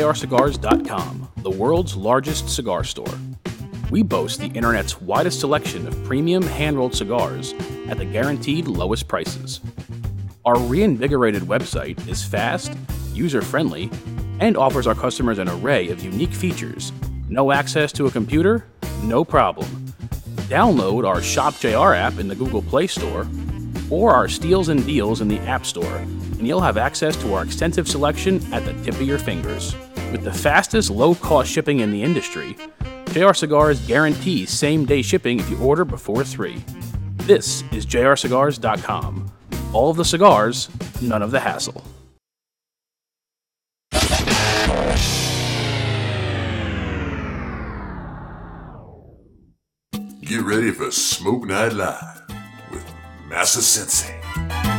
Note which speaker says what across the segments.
Speaker 1: jrcigars.com, the world's largest cigar store. We boast the internet's widest selection of premium hand rolled cigars at the guaranteed lowest prices. Our reinvigorated website is fast, user friendly, and offers our customers an array of unique features. No access to a computer? No problem. Download our Shop JR app in the Google Play Store or our Steals and Deals in the App Store, and you'll have access to our extensive selection at the tip of your fingers. With the fastest low cost shipping in the industry, JR Cigars guarantees same day shipping if you order before 3. This is jrcigars.com. All of the cigars, none of the hassle.
Speaker 2: Get ready for Smoke Night Live with Massa Sensei.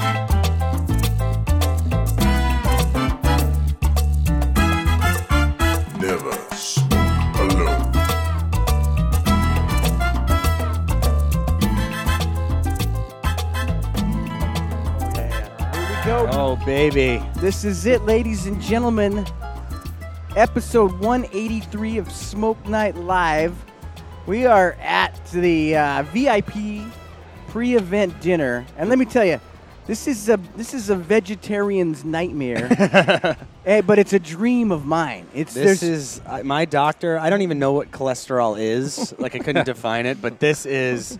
Speaker 3: Oh, baby.
Speaker 4: This is it, ladies and gentlemen. Episode 183 of Smoke Night Live. We are at the uh, VIP pre-event dinner, and let me tell you, this is a this is a vegetarian's nightmare. Eh, but it's a dream of mine. It's
Speaker 3: This
Speaker 4: there's-
Speaker 3: is uh, my doctor. I don't even know what cholesterol is. like I couldn't define it, but this is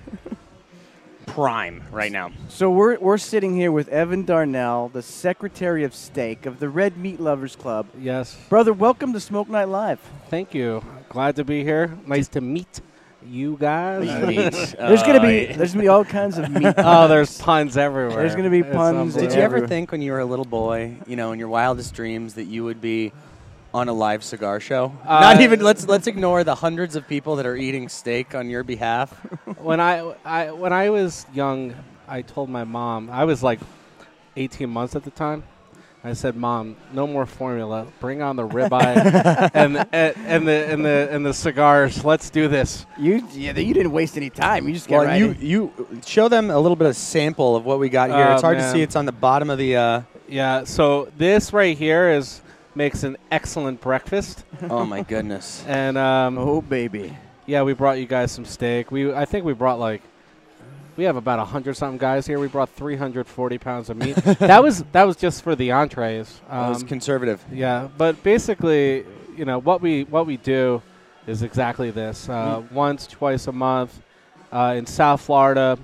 Speaker 3: prime right now.
Speaker 4: So we're, we're sitting here with Evan Darnell, the Secretary of Steak of the Red Meat Lovers Club.
Speaker 5: Yes.
Speaker 4: Brother, welcome to Smoke Night Live.
Speaker 5: Thank you. Glad to be here. Nice to meet you guys.
Speaker 4: Uh, there's gonna be there's gonna be all kinds of meat.
Speaker 5: oh, there's puns everywhere.
Speaker 4: There's gonna be puns
Speaker 3: Did you ever think when you were a little boy, you know, in your wildest dreams, that you would be on a live cigar show?
Speaker 5: Uh,
Speaker 3: Not even. Let's let's ignore the hundreds of people that are eating steak on your behalf.
Speaker 5: when I, I when I was young, I told my mom I was like 18 months at the time. I said, "Mom, no more formula. Bring on the ribeye and, and and the and the and the cigars. Let's do this."
Speaker 4: You yeah, you didn't waste any time. You just get
Speaker 3: Well,
Speaker 4: right
Speaker 3: you
Speaker 4: in.
Speaker 3: you show them a little bit of sample of what we got here.
Speaker 5: Oh,
Speaker 3: it's hard to see. It's on the bottom of the. Uh,
Speaker 5: Yeah. So this right here is makes an excellent breakfast,
Speaker 3: oh my goodness.
Speaker 5: and um,
Speaker 4: Oh baby.
Speaker 5: Yeah, we brought you guys some steak. We I think we brought like we have about hundred something guys here. We brought three hundred forty pounds of meat. that was that was just for the entrees.
Speaker 3: That was
Speaker 5: Um,
Speaker 3: conservative.
Speaker 5: yeah, but basically, you know what we what we do is exactly this. Uh, once twice a month uh, in South Florida,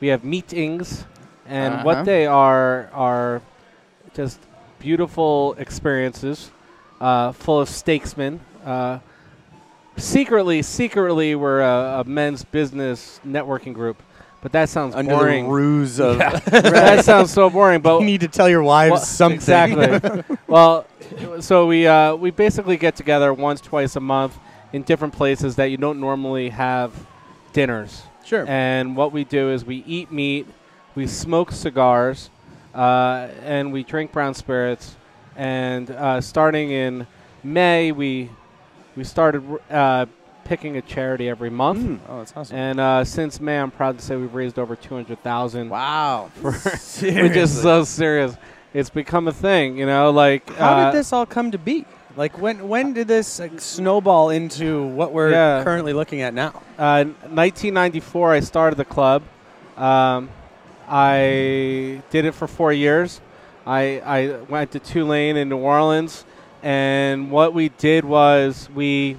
Speaker 5: we have meetings, and
Speaker 4: Uh-huh.
Speaker 5: what they are are just beautiful experiences, uh, full of statesmen. Uh, secretly, secretly, we're a, a men's business networking group, but that sounds
Speaker 3: Under
Speaker 5: boring.
Speaker 3: the ruse of
Speaker 5: that sounds so boring. But
Speaker 3: you need to tell your wives
Speaker 5: well,
Speaker 3: something.
Speaker 5: Exactly. well, so we uh, we basically get together once, twice a month in different places that you don't normally have dinners.
Speaker 3: Sure.
Speaker 5: And what we do is we eat meat, we smoke cigars, uh, and we drink brown spirits. And uh, starting in May, we we started uh, picking a charity every month.
Speaker 3: oh, that's awesome.
Speaker 5: And uh, since May, I'm proud to say we've raised over two hundred thousand
Speaker 4: Wow.
Speaker 5: which is so serious. It's become a thing, you know. Like
Speaker 3: How
Speaker 5: uh,
Speaker 3: did this all come to be? Like when when did this like, snowball into what we're
Speaker 5: Yeah.
Speaker 3: currently looking at now?
Speaker 5: Uh, 1994, I started the club. Um, I did it for four years. I, I went to Tulane in New Orleans, and what we did was we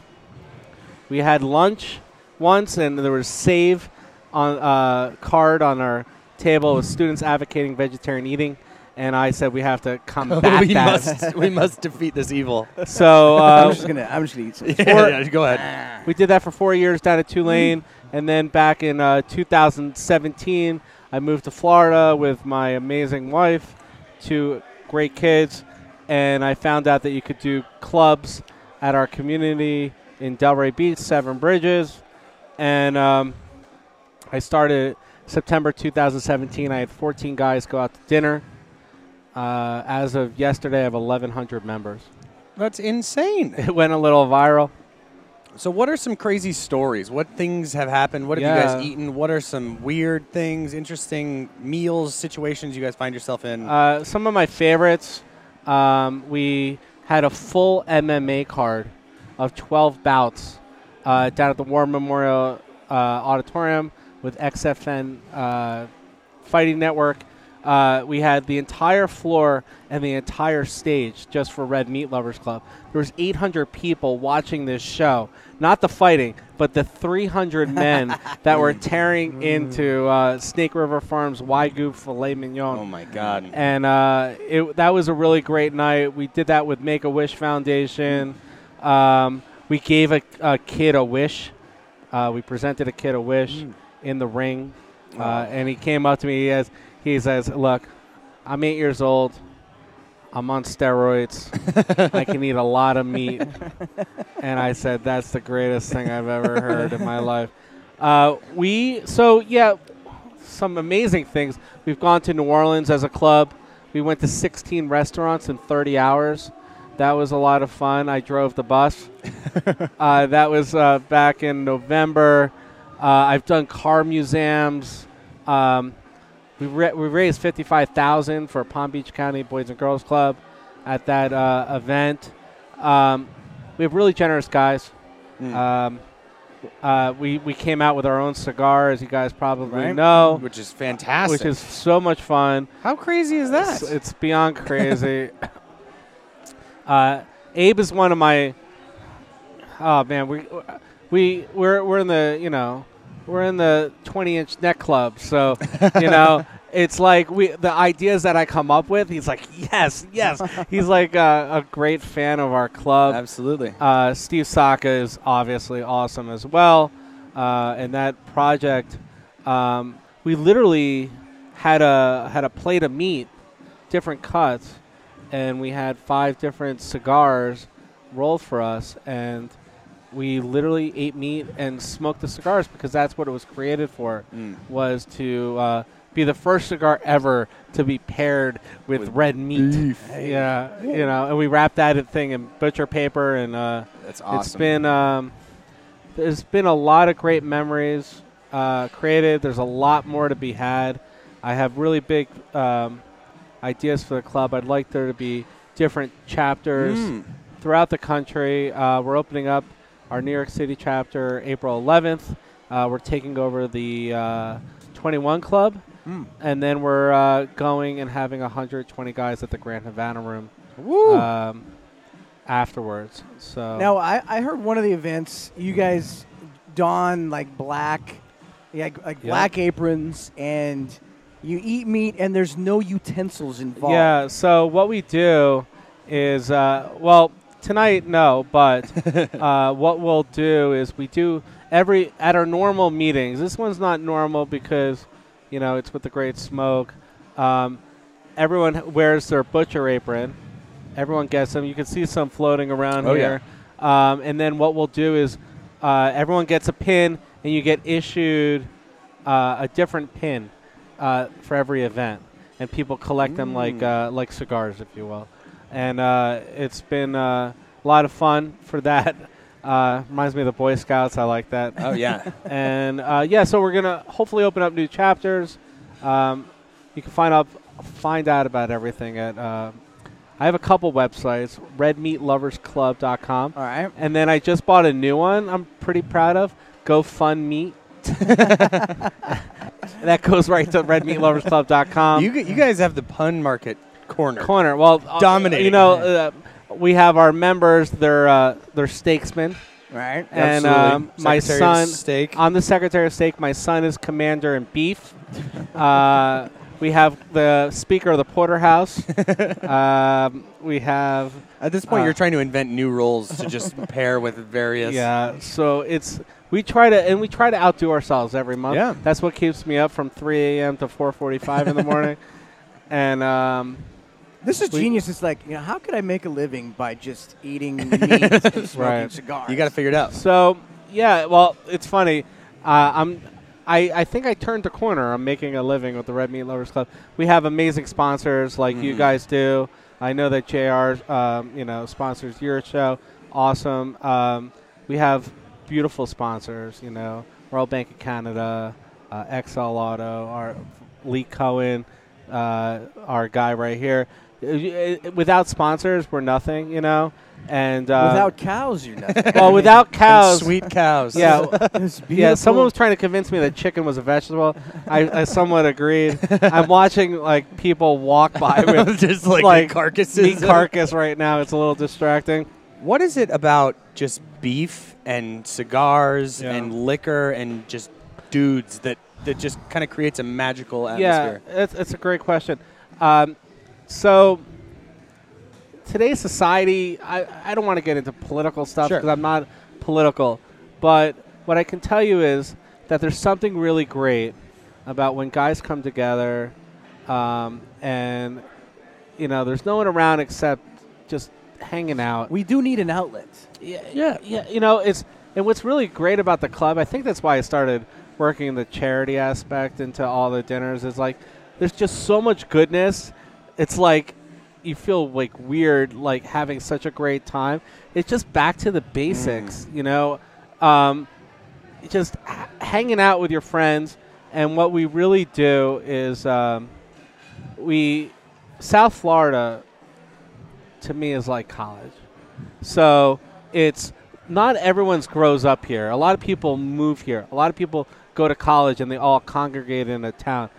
Speaker 5: we had lunch once, and there was save on uh, card on our table with students advocating vegetarian eating. And I said we have to combat
Speaker 3: we
Speaker 5: that.
Speaker 3: must we must defeat this evil.
Speaker 5: So
Speaker 4: I'm
Speaker 5: uh,
Speaker 4: just gonna I'm just gonna eat some.
Speaker 3: yeah, yeah, go ahead.
Speaker 5: We did that for four years down at Tulane, and then back in uh, 2017, I moved to Florida with my amazing wife, two great kids, and I found out that you could do clubs at our community in Delray Beach, Seven Bridges, and um, I started September 2017. I had 14 guys go out to dinner. Uh, as of yesterday, I have 1,100 members.
Speaker 3: That's insane.
Speaker 5: It went a little viral.
Speaker 3: So, what are some crazy stories? What things have happened? What have you guys eaten? What are some weird things, interesting meals, situations you guys find yourself in?
Speaker 5: Uh, some of my favorites. Um, we had a full MMA card of 12 bouts uh, down at the War Memorial uh, Auditorium with XFN uh, Fighting Network. Uh, we had the entire floor and the entire stage just for Red Meat Lovers Club. There was 800 people watching this show, not the fighting, but the 300 men that were tearing into uh, Snake River Farms Wagyu filet mignon
Speaker 3: Oh my God.
Speaker 5: and uh, it, that was a really great night. We did that with Make a Wish Foundation. Um, we gave a, a kid a wish. Uh, we presented a kid a wish in the ring, uh, and he came up to me. He, has, he says, "Look, I'm eight years old. I'm on steroids. I can eat a lot of meat." and I said, "That's the greatest thing I've ever heard in my life." Uh, we so yeah, some amazing things. We've gone to New Orleans as a club. We went to 16 restaurants in 30 hours. That was a lot of fun. I drove the bus. uh, that was uh, back in November. Uh, I've done car museums. Um, we, ra- we raised 55000 for Palm Beach County Boys and Girls Club at that uh, event. Um, we have really generous guys. Um, uh, we, we came out with our own cigar, as you guys probably
Speaker 4: Right.
Speaker 5: know,
Speaker 3: Which is fantastic.
Speaker 5: which is so much fun.
Speaker 3: how crazy is that?
Speaker 5: It's, it's beyond crazy. uh, Abe is one of my. Oh man, we we we're we're in the you know we're in the 20 inch neck club, so you know it's like we the ideas that I come up with. He's like yes, yes. He's like a, a great fan of our club.
Speaker 3: Absolutely.
Speaker 5: Uh, Steve Saka is obviously awesome as well. Uh, and that project, um, we literally had a had a plate of meat, different cuts, and we had five different cigars rolled for us, and we literally ate meat and smoked the cigars because that's what it was created for,
Speaker 3: Mm.
Speaker 5: was to uh, be the first cigar ever to be paired with,
Speaker 3: With
Speaker 5: red meat. Yeah, you know, and we wrapped that thing in butcher paper, and uh,
Speaker 3: That's awesome.
Speaker 5: it's been um, there's been a lot of great memories uh, created. There's a lot more to be had. I have really big um, ideas for the club. I'd like there to be different chapters
Speaker 3: Mm.
Speaker 5: throughout the country. Uh, we're opening up our New York City chapter April 11th. Uh, we're taking over the uh, 21 Club,
Speaker 4: Mm.
Speaker 5: and then we're uh, going and having 120 guys at the Grand Havana Room
Speaker 3: Woo.
Speaker 5: um, afterwards. So
Speaker 4: Now, I, I heard one of the events you guys don like black, yeah, like,
Speaker 5: Yeah.
Speaker 4: black aprons, and you eat meat, and there's no utensils involved.
Speaker 5: Yeah. So what we do is, uh, well, tonight no, but uh, what we'll do is we do every at our normal meetings. This one's not normal because, you know, it's with the Great Smoke. Um, everyone wears their butcher apron. Everyone gets them. You can see some floating around
Speaker 3: Oh, yeah.
Speaker 5: here. Um, and then what we'll do is uh, everyone gets a pin, and you get issued uh, a different pin uh, for every event, and people collect them like
Speaker 3: Mm.
Speaker 5: uh, like cigars, if you will. And uh, it's been uh, a lot of fun for that. Uh, reminds me of the Boy Scouts. I like that.
Speaker 3: oh yeah.
Speaker 5: and uh, yeah, so we're gonna hopefully open up new chapters. Um, you can find out find out about everything at. Uh, I have a couple websites: RedMeatLoversClub.com,
Speaker 4: All right.
Speaker 5: and then I just bought a new one. I'm pretty proud of GoFundMeat. that goes right to RedMeatLoversClub.com.
Speaker 3: you, you guys have the pun market corner.
Speaker 5: corner. Well, uh,
Speaker 3: Dominating.
Speaker 5: You know, uh, we have our members. They're uh, they're stakesmen,
Speaker 4: Right.
Speaker 5: and
Speaker 3: Absolutely.
Speaker 5: um, my
Speaker 3: Secretary
Speaker 5: son.
Speaker 3: Steak.
Speaker 5: I'm the Secretary of State. My son is Commander in Beef. uh, we have the Speaker of the Porterhouse. um, we have
Speaker 3: At this point,
Speaker 5: uh,
Speaker 3: you're trying to invent new roles to just pair with various.
Speaker 5: yeah. So it's we try to and we try to outdo ourselves every month.
Speaker 3: Yeah.
Speaker 5: That's what keeps me up from 3 a.m. to 4:45 in the morning. And um,
Speaker 4: This is
Speaker 5: We-
Speaker 4: genius. It's like, you know, how could I make a living by just eating meat and smoking
Speaker 5: Right.
Speaker 4: cigars?
Speaker 3: You got to figure it out.
Speaker 5: So yeah, well, it's funny. Uh, I'm. I, I think I turned the corner. I'm making a living with the Red Meat Lovers Club. We have amazing sponsors like you
Speaker 3: Mhm.
Speaker 5: guys do. I know that JR, um, you know, sponsors your show. Awesome. Um, we have beautiful sponsors. You know, Royal Bank of Canada, uh, XL Auto, our Lee Cohen, uh, our guy right here. Uh, uh, without sponsors, we're nothing, you know. And uh,
Speaker 4: Without cows, you're nothing.
Speaker 5: well, without
Speaker 3: And
Speaker 5: cows,
Speaker 3: sweet cows.
Speaker 5: yeah, yeah. Someone was trying to convince me that chicken was a vegetable. I, I somewhat agreed. I'm watching like people walk by with
Speaker 3: just like,
Speaker 5: like
Speaker 3: carcasses.
Speaker 5: carcass right now. It's a little distracting.
Speaker 3: What is it about just beef and cigars
Speaker 5: Yeah.
Speaker 3: and liquor and just dudes that that just kind of creates a magical
Speaker 5: Yeah,
Speaker 3: atmosphere?
Speaker 5: it's, it's a great question. Um, so today's society, I, I don't want to get into political stuff
Speaker 3: Sure.
Speaker 5: because I'm not political, but what I can tell you is that there's something really great about when guys come together, um, and you know, there's no one around except just hanging out.
Speaker 4: We do need an outlet.
Speaker 5: Yeah, yeah, yeah. You know, it's and what's really great about the club. I think that's why I started working the charity aspect into all the dinners. Is like there's just so much goodness. It's like you feel like weird, like having such a great time. It's just back to the basics, you know. Um, just h- hanging out with your friends, and what we really do is um, we South Florida to me is like college. So it's not everyone's grows up here. A lot of people move here. A lot of people go to college and they all congregate in a town.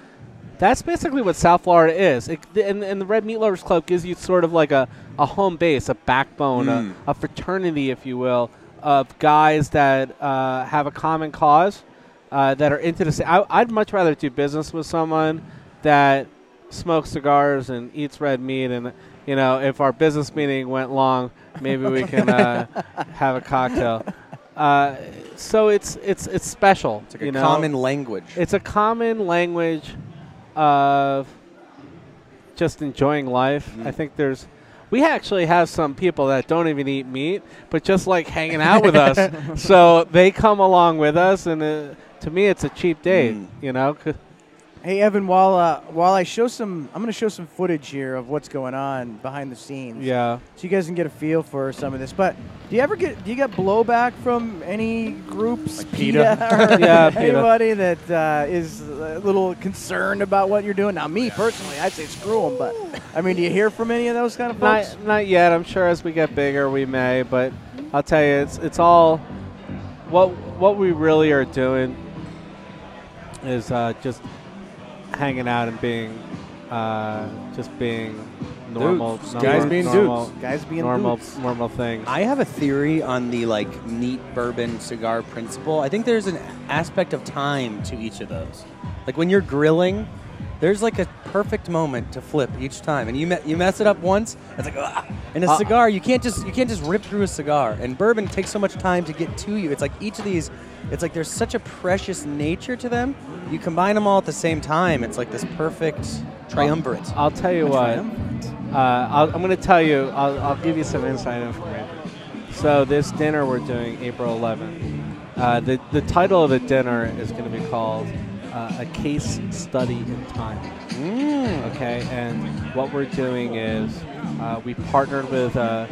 Speaker 5: That's basically what South Florida is. It, and, and the Red Meat Lovers Club gives you sort of like a, a home base, a backbone,
Speaker 3: Mm.
Speaker 5: a, a fraternity, if you will, of guys that uh, have a common cause, uh, that are into the same. I, I'd much rather do business with someone that smokes cigars and eats red meat. And, you know, if our business meeting went long, maybe we can uh, have a cocktail. Uh, so it's it's it's special.
Speaker 3: It's like a
Speaker 5: know?
Speaker 3: common language.
Speaker 5: It's a common language of just enjoying life. I think there's. We actually have some people that don't even eat meat, but just like hanging out with us. So they come along with us, and uh, to me, it's a cheap date.
Speaker 3: Mm.
Speaker 5: You know, 'Cause-
Speaker 4: Hey Evan, while uh, while I show some, I'm going to show some footage here of what's going on behind the scenes.
Speaker 5: yeah.
Speaker 4: So you guys can get a feel for some of this. But do you ever get do you get blowback from any groups,
Speaker 3: Like
Speaker 4: PETA,
Speaker 3: PETA?
Speaker 4: or
Speaker 5: Yeah, PETA.
Speaker 4: anybody that uh, is a little concerned about what you're doing? Now, me personally, I'd say screw them. But I mean, do you hear from any of those kind of folks?
Speaker 5: Not, not yet. I'm sure as we get bigger, we may. But I'll tell you, it's it's all what what we really are doing is uh, just hanging out and being uh, just being normal,
Speaker 3: Dudes.
Speaker 5: normal
Speaker 3: Guys being
Speaker 5: normal,
Speaker 4: Guys being
Speaker 5: normal,
Speaker 4: dudes.
Speaker 5: normal things.
Speaker 3: I have a theory on the like neat bourbon cigar principle. I think there's an aspect of time to each of those. Like when you're grilling, there's like a perfect moment to flip each time, and you me- you mess it up once, it's like ah. And a
Speaker 5: Uh,
Speaker 3: cigar, you can't just you can't just rip through a cigar. And bourbon takes so much time to get to you. It's like each of these, it's like there's such a precious nature to them. You combine them all at the same time, it's like this perfect triumvirate.
Speaker 5: I'll tell you what. Uh, I'll, I'm going to tell you. I'll, I'll give you some inside information. So this dinner we're doing April 11th. Uh, the the title of the dinner is going to be called uh, a case study in time. Okay, and what we're doing is uh, we partnered with uh,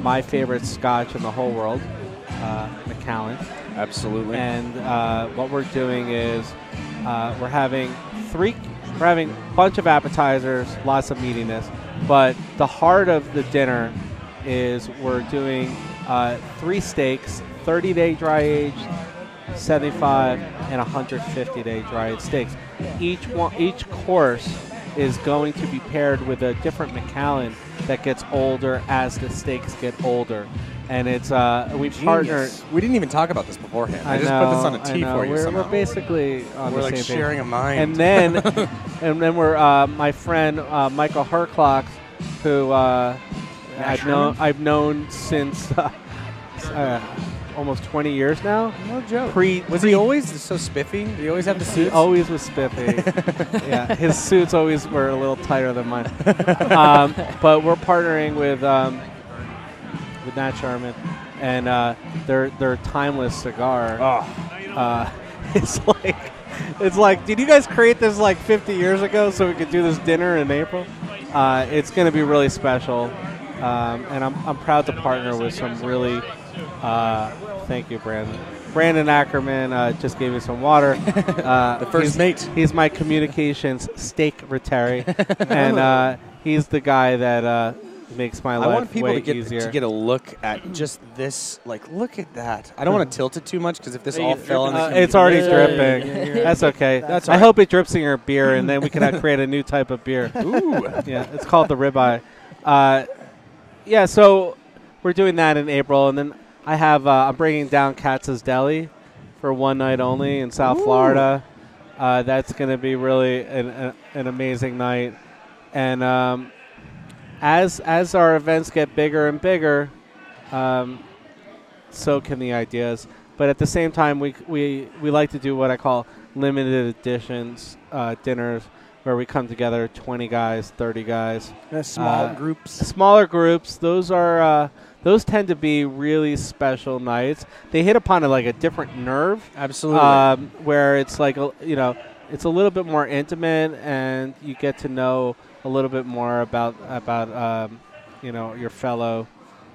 Speaker 5: my favorite Scotch in the whole world, uh, Macallan.
Speaker 3: Absolutely.
Speaker 5: And uh, what we're doing is uh, we're having three, we're having a bunch of appetizers, lots of meatiness, but the heart of the dinner is we're doing uh, three steaks, 30 day dry aged, 75 and 150 day dry aged steaks. Each one, each course is going to be paired with a different Macallan that gets older as the steaks get older. And it's uh, we partner.
Speaker 3: We didn't even talk about this beforehand. I,
Speaker 5: I
Speaker 3: just
Speaker 5: know,
Speaker 3: put this on a tee for you
Speaker 5: We're,
Speaker 3: somehow.
Speaker 5: we're basically on
Speaker 3: We're
Speaker 5: the
Speaker 3: like
Speaker 5: same page.
Speaker 3: sharing a mind.
Speaker 5: And then, and then we're uh, my friend uh, Michael Herklots, who uh, I've known I've known since uh, uh, almost 20 years now.
Speaker 3: no joke.
Speaker 5: Pre
Speaker 3: was
Speaker 5: pre-
Speaker 3: he always so spiffy? Did he always have the
Speaker 5: he always was spiffy. yeah, his suits always were a little tighter than mine. um, but we're partnering with um, with Nat Sherman, and uh, their their timeless cigar. Uh, it's like it's like, did you guys create this like 50 years ago so we could do this dinner in April? Uh, it's going to be really special, um, and I'm I'm proud to partner with some really. Uh, thank you, Brandon. Brandon Ackerman uh, just gave me some water. Uh,
Speaker 3: The first
Speaker 5: he's-
Speaker 3: mate.
Speaker 5: He's my communications secretary, and uh, he's the guy that uh, makes my
Speaker 3: I
Speaker 5: life I
Speaker 3: want people to get
Speaker 5: easier.
Speaker 3: to get a look at just this. Like, look at that. I don't want to tilt it too much because if this all fell on the
Speaker 5: Uh, it's already
Speaker 4: Yeah,
Speaker 5: dripping.
Speaker 4: yeah, yeah.
Speaker 5: That's okay.
Speaker 4: That's
Speaker 5: I
Speaker 4: all right.
Speaker 5: hope it drips in your beer, and then we can uh, create a new type of beer.
Speaker 3: Ooh.
Speaker 5: yeah, it's called the ribeye. Uh, yeah, so we're doing that in April, and then I have uh, I'm bringing down Katz's Deli for one night only in South Florida. Uh, that's going to be really an, a, an amazing night, and um, as as our events get bigger and bigger, um, so can the ideas. But at the same time, we we we like to do what I call limited editions uh, dinners, where we come together, 20 guys, 30 guys,
Speaker 4: small
Speaker 5: Uh,
Speaker 4: groups.
Speaker 5: smaller groups. Those are uh, those tend to be really special nights. They hit upon a, like a different nerve,
Speaker 3: Absolutely.
Speaker 5: um, where it's like a, you know it's a little bit more intimate, and you get to know a little bit more about about um, you know your fellow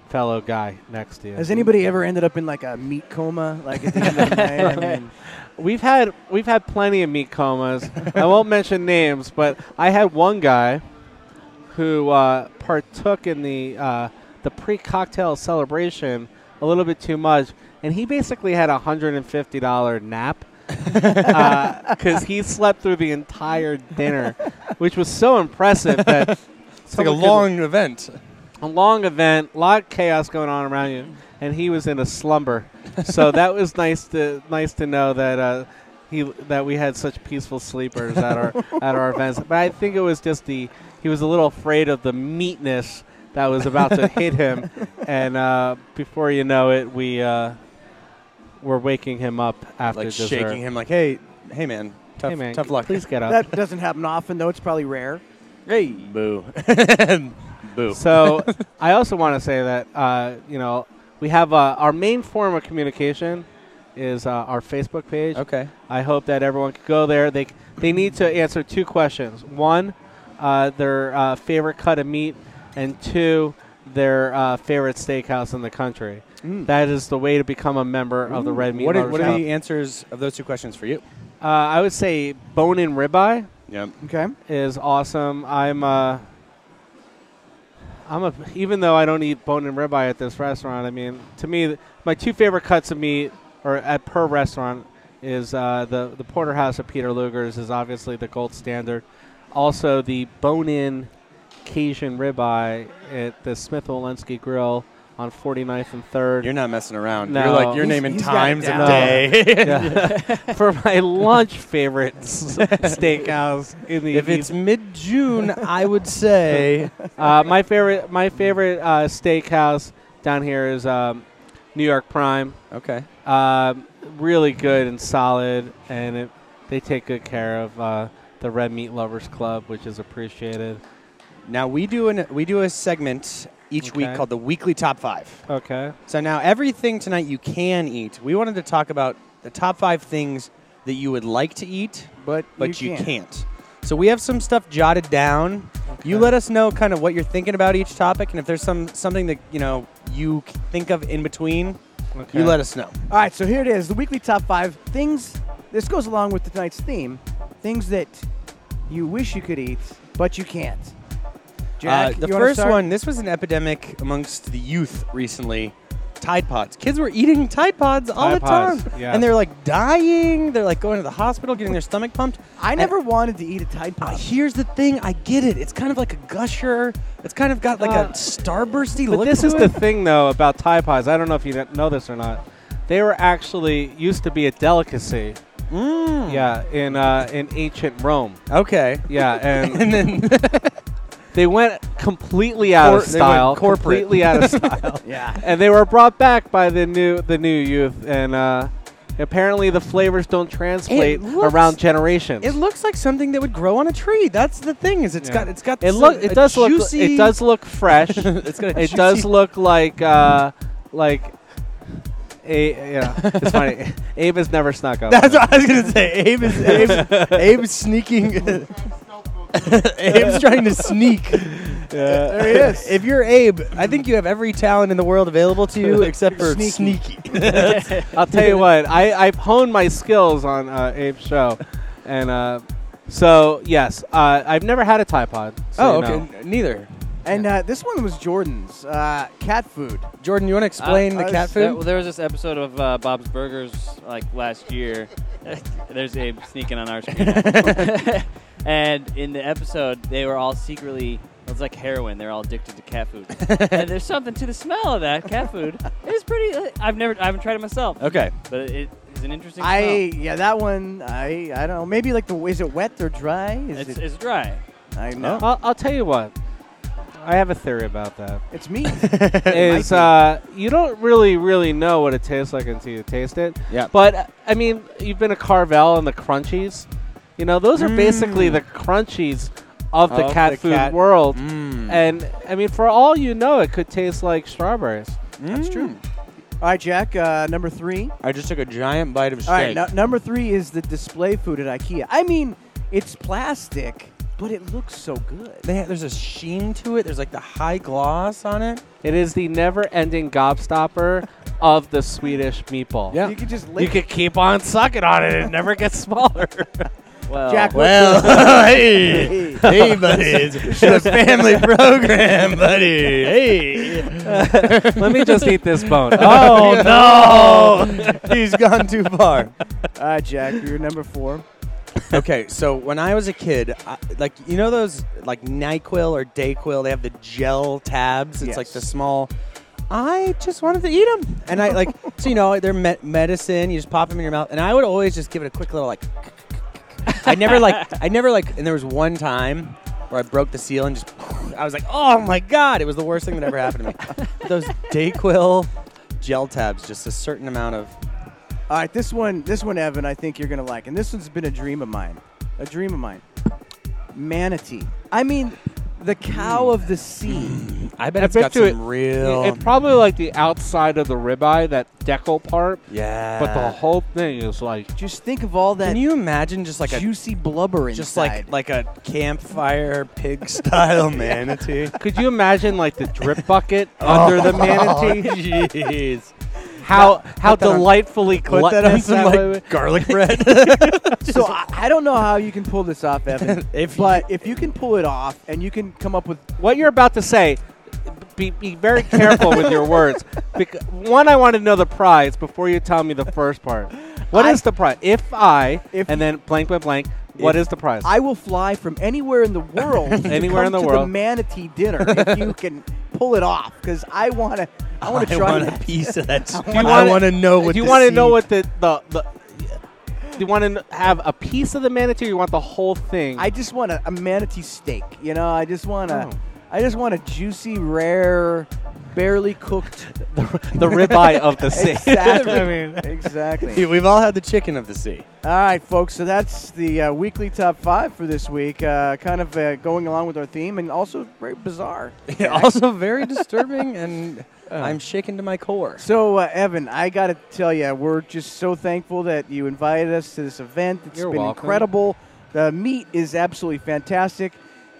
Speaker 5: fellow guy next to you.
Speaker 4: Has anybody ever ended up in like a meat coma? Like at the end of the night? I mean,
Speaker 5: We've had we've had plenty of meat comas. I won't mention names, but I had one guy who uh, partook in the uh, the pre-cocktail celebration a little bit too much, and he basically had a hundred and fifty dollar nap because he slept through the entire dinner, which was so impressive that
Speaker 3: it's like a
Speaker 5: someone could-
Speaker 3: long event.
Speaker 5: a long event, a lot of chaos going on around you, and he was in a slumber. so that was nice to nice to know that uh, he that we had such peaceful sleepers at our at our events. But I think it was just the he was a little afraid of the meatness that was about to hit him, and uh, before you know it, we uh, were waking him up after
Speaker 3: Like
Speaker 5: dessert.
Speaker 3: shaking him, like, hey, hey, man, tough,
Speaker 5: Hey man,
Speaker 3: tough luck.
Speaker 5: Please get up.
Speaker 4: that doesn't happen often, though. It's probably rare.
Speaker 3: Hey, boo, boo.
Speaker 5: So I also want to say that uh, you know we have uh, our main form of communication is uh, our Facebook page.
Speaker 3: okay.
Speaker 5: I hope that everyone can go there. They they need to answer two questions. One, uh, their uh, favorite cut of meat, and two, their uh, favorite steakhouse in the country.
Speaker 4: Mm.
Speaker 5: That is the way to become a member of the Red Meat
Speaker 3: What are, what are the answers of those two questions for you?
Speaker 5: uh, I would say bone-in ribeye
Speaker 3: Yeah.
Speaker 4: Okay.
Speaker 5: is awesome. I'm uh I'm a even though I don't eat bone and ribeye at this restaurant. I mean, to me, my two favorite cuts of meat, or at per restaurant, is uh, the the porterhouse of Peter Luger's is obviously the gold standard. Also, the bone-in Cajun ribeye at the Smith Wollensky Grill on 49th and 3rd.
Speaker 3: You're not messing around.
Speaker 5: No.
Speaker 3: You're like you're
Speaker 4: He's-
Speaker 3: naming
Speaker 4: he's got it
Speaker 3: times of
Speaker 4: down.
Speaker 3: day.
Speaker 5: Yeah. for my lunch favorite s- steakhouse in the
Speaker 3: if it's mid June, I would say
Speaker 5: Uh, my favorite, my favorite uh, steakhouse down here is um, New York Prime.
Speaker 3: okay.
Speaker 5: Um, really good and solid, and it, they take good care of uh, the Red Meat Lovers Club, which is appreciated.
Speaker 3: Now we do an we do a segment each week called the weekly top five.
Speaker 5: Okay.
Speaker 3: So now everything tonight you can eat. We wanted to talk about the top five things that you would like to eat,
Speaker 4: But,
Speaker 3: but you,
Speaker 4: can't.
Speaker 3: can't. So we have some stuff jotted down. You let us know kind of what you're thinking about each topic, and if there's some something that you know you think of in between,
Speaker 5: Okay.
Speaker 3: you let us know.
Speaker 4: All right, so here it is the weekly top five things. This goes along with tonight's theme things that you wish you could eat, but you can't. Jack,
Speaker 3: Uh, the first one. This was an epidemic amongst the youth recently. Tide Pods. Kids were eating Tide Pods all
Speaker 5: Tide
Speaker 3: the time,
Speaker 5: yeah.
Speaker 3: and they're like dying. They're like going to the hospital, getting their stomach pumped.
Speaker 4: I never wanted to eat a Tide
Speaker 3: Uh,
Speaker 4: Pod.
Speaker 3: here's the thing. I get it. It's kind of like a gusher. It's kind of got like
Speaker 5: Uh,
Speaker 3: a starbursty
Speaker 5: But
Speaker 3: look
Speaker 5: this is
Speaker 3: it.
Speaker 5: the thing, though, about Tide Pods. I don't know if you know this or not. They were actually used to be a delicacy.
Speaker 3: Mm.
Speaker 5: Yeah, in uh, in ancient Rome.
Speaker 3: Okay.
Speaker 5: Yeah, and
Speaker 3: And then
Speaker 5: they went completely out
Speaker 3: Cor-
Speaker 5: of style. Completely out of style.
Speaker 4: yeah.
Speaker 5: and they were brought back by the new the new youth and uh, apparently the flavors don't translate
Speaker 3: looks-
Speaker 5: around generations
Speaker 3: it looks like something that would grow on a tree. That's the thing. Is it's
Speaker 5: Yeah.
Speaker 3: got it's got
Speaker 5: it
Speaker 3: some-
Speaker 5: look it
Speaker 3: a
Speaker 5: does look
Speaker 3: juicy,
Speaker 5: it does look fresh
Speaker 3: it's got a
Speaker 5: it does
Speaker 3: juicy-
Speaker 5: look like uh, like a yeah it's funny Abe has never snuck up
Speaker 3: That's what I was gonna say. Abe is Abe, Abe's sneaking. Abe's trying to sneak.
Speaker 4: There he is.
Speaker 3: If you're Abe, I think you have every talent in the world available to you except for
Speaker 4: Sneaky.
Speaker 3: sneaky.
Speaker 5: I'll tell you what I I've honed my skills on uh, Abe's show and uh, So yes, uh, I've never had a Tide Pod. So
Speaker 3: oh,
Speaker 5: you
Speaker 3: okay.
Speaker 5: know.
Speaker 3: N- Neither.
Speaker 4: And uh, this one was Jordan's uh, cat food.
Speaker 3: Jordan, you want to explain
Speaker 4: Uh,
Speaker 3: the
Speaker 4: uh,
Speaker 3: cat
Speaker 6: There,
Speaker 3: food?
Speaker 6: well, there was this episode of uh, Bob's Burgers like last year. There's Abe sneaking on our screen. And in the episode, they were all secretly. It was like heroin. They're all addicted to cat food. and there's something to the smell of that cat food. It's pretty. uh, I've never. I haven't tried it myself.
Speaker 3: okay.
Speaker 6: But it is an interesting.
Speaker 4: I yeah, that one. I I don't know. Maybe like the is it wet or dry? Is
Speaker 6: It's,
Speaker 4: it?
Speaker 6: it's dry.
Speaker 4: I know.
Speaker 5: I'll, I'll tell you what. I have a theory about that.
Speaker 4: It's meat.
Speaker 5: Is uh, you don't really, really know what it tastes like until you taste it.
Speaker 3: Yeah.
Speaker 5: But I mean, you've been a Carvel and the Crunchies. You know, those are basically
Speaker 3: Mm.
Speaker 5: the Crunchies of the
Speaker 3: Of
Speaker 5: cat
Speaker 3: the
Speaker 5: food
Speaker 3: cat-
Speaker 5: world.
Speaker 3: Mm.
Speaker 5: And I mean, for all you know, it could taste like strawberries.
Speaker 3: That's
Speaker 4: true. All right, Jack. Uh, number three.
Speaker 3: I just took a giant bite of steak.
Speaker 4: All right, nu- number three is the display food at IKEA. I mean, it's plastic, but it looks so good.
Speaker 3: They ha- there's a sheen to it. There's like the high gloss on it.
Speaker 5: It is the never-ending gobstopper of the Swedish meatball.
Speaker 3: Yeah.
Speaker 4: You could just
Speaker 5: You
Speaker 4: lick.
Speaker 5: could keep on sucking on it; it never gets smaller.
Speaker 6: Well,
Speaker 4: Jack,
Speaker 3: Well, hey,
Speaker 4: Hey.
Speaker 3: hey, buddy, it's a family program, buddy. Hey.
Speaker 5: Let me just eat this bone.
Speaker 3: Oh no, he's gone too far.
Speaker 4: All right, Jack. You're number four.
Speaker 3: okay, so when I was a kid, I, like you know those like Nyquil or Dayquil, they have the gel tabs. It's like the small. I just wanted to eat them, and I like so you know they're me- medicine. You just pop them in your mouth, and I would always just give it a quick little like. I never like I never like, and there was one time where I broke the seal and just I was like, oh my god, it was the worst thing that ever happened to me. Those Dayquil gel tabs, just a certain amount of
Speaker 4: All right, this one, this one, Evan, I think you're gonna like, and this one's been a dream of mine, a dream of mine. Manatee. I mean, the cow of the sea.
Speaker 3: I bet
Speaker 5: I
Speaker 3: it's
Speaker 5: bet
Speaker 3: got
Speaker 5: you
Speaker 3: some
Speaker 5: it-
Speaker 3: real
Speaker 5: It's probably like the outside of the ribeye, that deckle part,
Speaker 3: yeah.
Speaker 5: but the whole thing is like
Speaker 4: Just think of all that
Speaker 3: Can you imagine just like a
Speaker 4: juicy blubber
Speaker 3: just
Speaker 4: inside.
Speaker 3: like like a campfire pig style manatee?
Speaker 5: Could you imagine like the drip bucket oh. under the manatee?
Speaker 3: Jeez.
Speaker 5: How how
Speaker 3: that on-
Speaker 5: delightfully
Speaker 3: Put that on
Speaker 5: gluttonous
Speaker 3: some
Speaker 5: that
Speaker 3: like garlic bread.
Speaker 4: so I, I don't know how you can pull this off, Evan.
Speaker 3: If
Speaker 4: but if you can pull it off and you can come up with
Speaker 5: What you're about to say, be, be very careful with your words. Because one, I want to know the prize before you tell me the first part. What is
Speaker 4: I-
Speaker 5: the prize? If I
Speaker 4: If
Speaker 5: and
Speaker 4: you-
Speaker 5: then blank blank blank, what
Speaker 4: If
Speaker 5: is the prize?
Speaker 4: I will fly from anywhere in the world, to
Speaker 5: Anywhere in
Speaker 4: come
Speaker 5: the
Speaker 4: to
Speaker 5: world.
Speaker 4: the manatee dinner if you can pull it off. Because I want to, I want to try
Speaker 3: want
Speaker 4: that.
Speaker 3: a piece of that.
Speaker 4: Do
Speaker 3: I
Speaker 5: wanna-
Speaker 3: want to know what.
Speaker 5: do you want to know what the the, the do you want to have a piece of the manatee or you want the whole thing?
Speaker 4: I just want a, a manatee steak. You know, I just want to.
Speaker 5: Oh.
Speaker 4: I just want a juicy, rare, barely cooked.
Speaker 5: the ribeye of the sea.
Speaker 4: Exactly.
Speaker 5: I mean,
Speaker 4: exactly.
Speaker 3: We've all had the chicken of the sea.
Speaker 4: All right, folks. So that's the uh, weekly top five for this week. Uh, kind of uh, going along with our theme, and also very bizarre.
Speaker 3: also very disturbing, and I'm shaken to my core.
Speaker 4: So, uh, Evan, I got to tell you, we're just so thankful that you invited us to this event. It's
Speaker 5: You're
Speaker 4: been
Speaker 5: welcome.
Speaker 4: incredible. The meat is absolutely fantastic.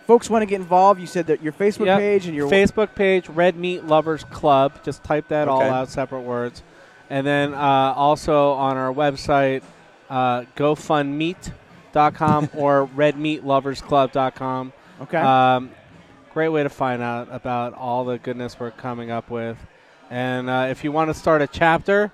Speaker 4: Folks want to get involved. You said that your Facebook
Speaker 5: Yep.
Speaker 4: page and your
Speaker 5: Facebook page, Red Meat Lovers Club. Just type that all out, separate words. And then uh, also on our website, uh, GoFundMeat.com or RedMeatLoversClub.com.
Speaker 4: okay.
Speaker 5: Um, great way to find out about all the goodness we're coming up with. And uh, if you want to start a chapter,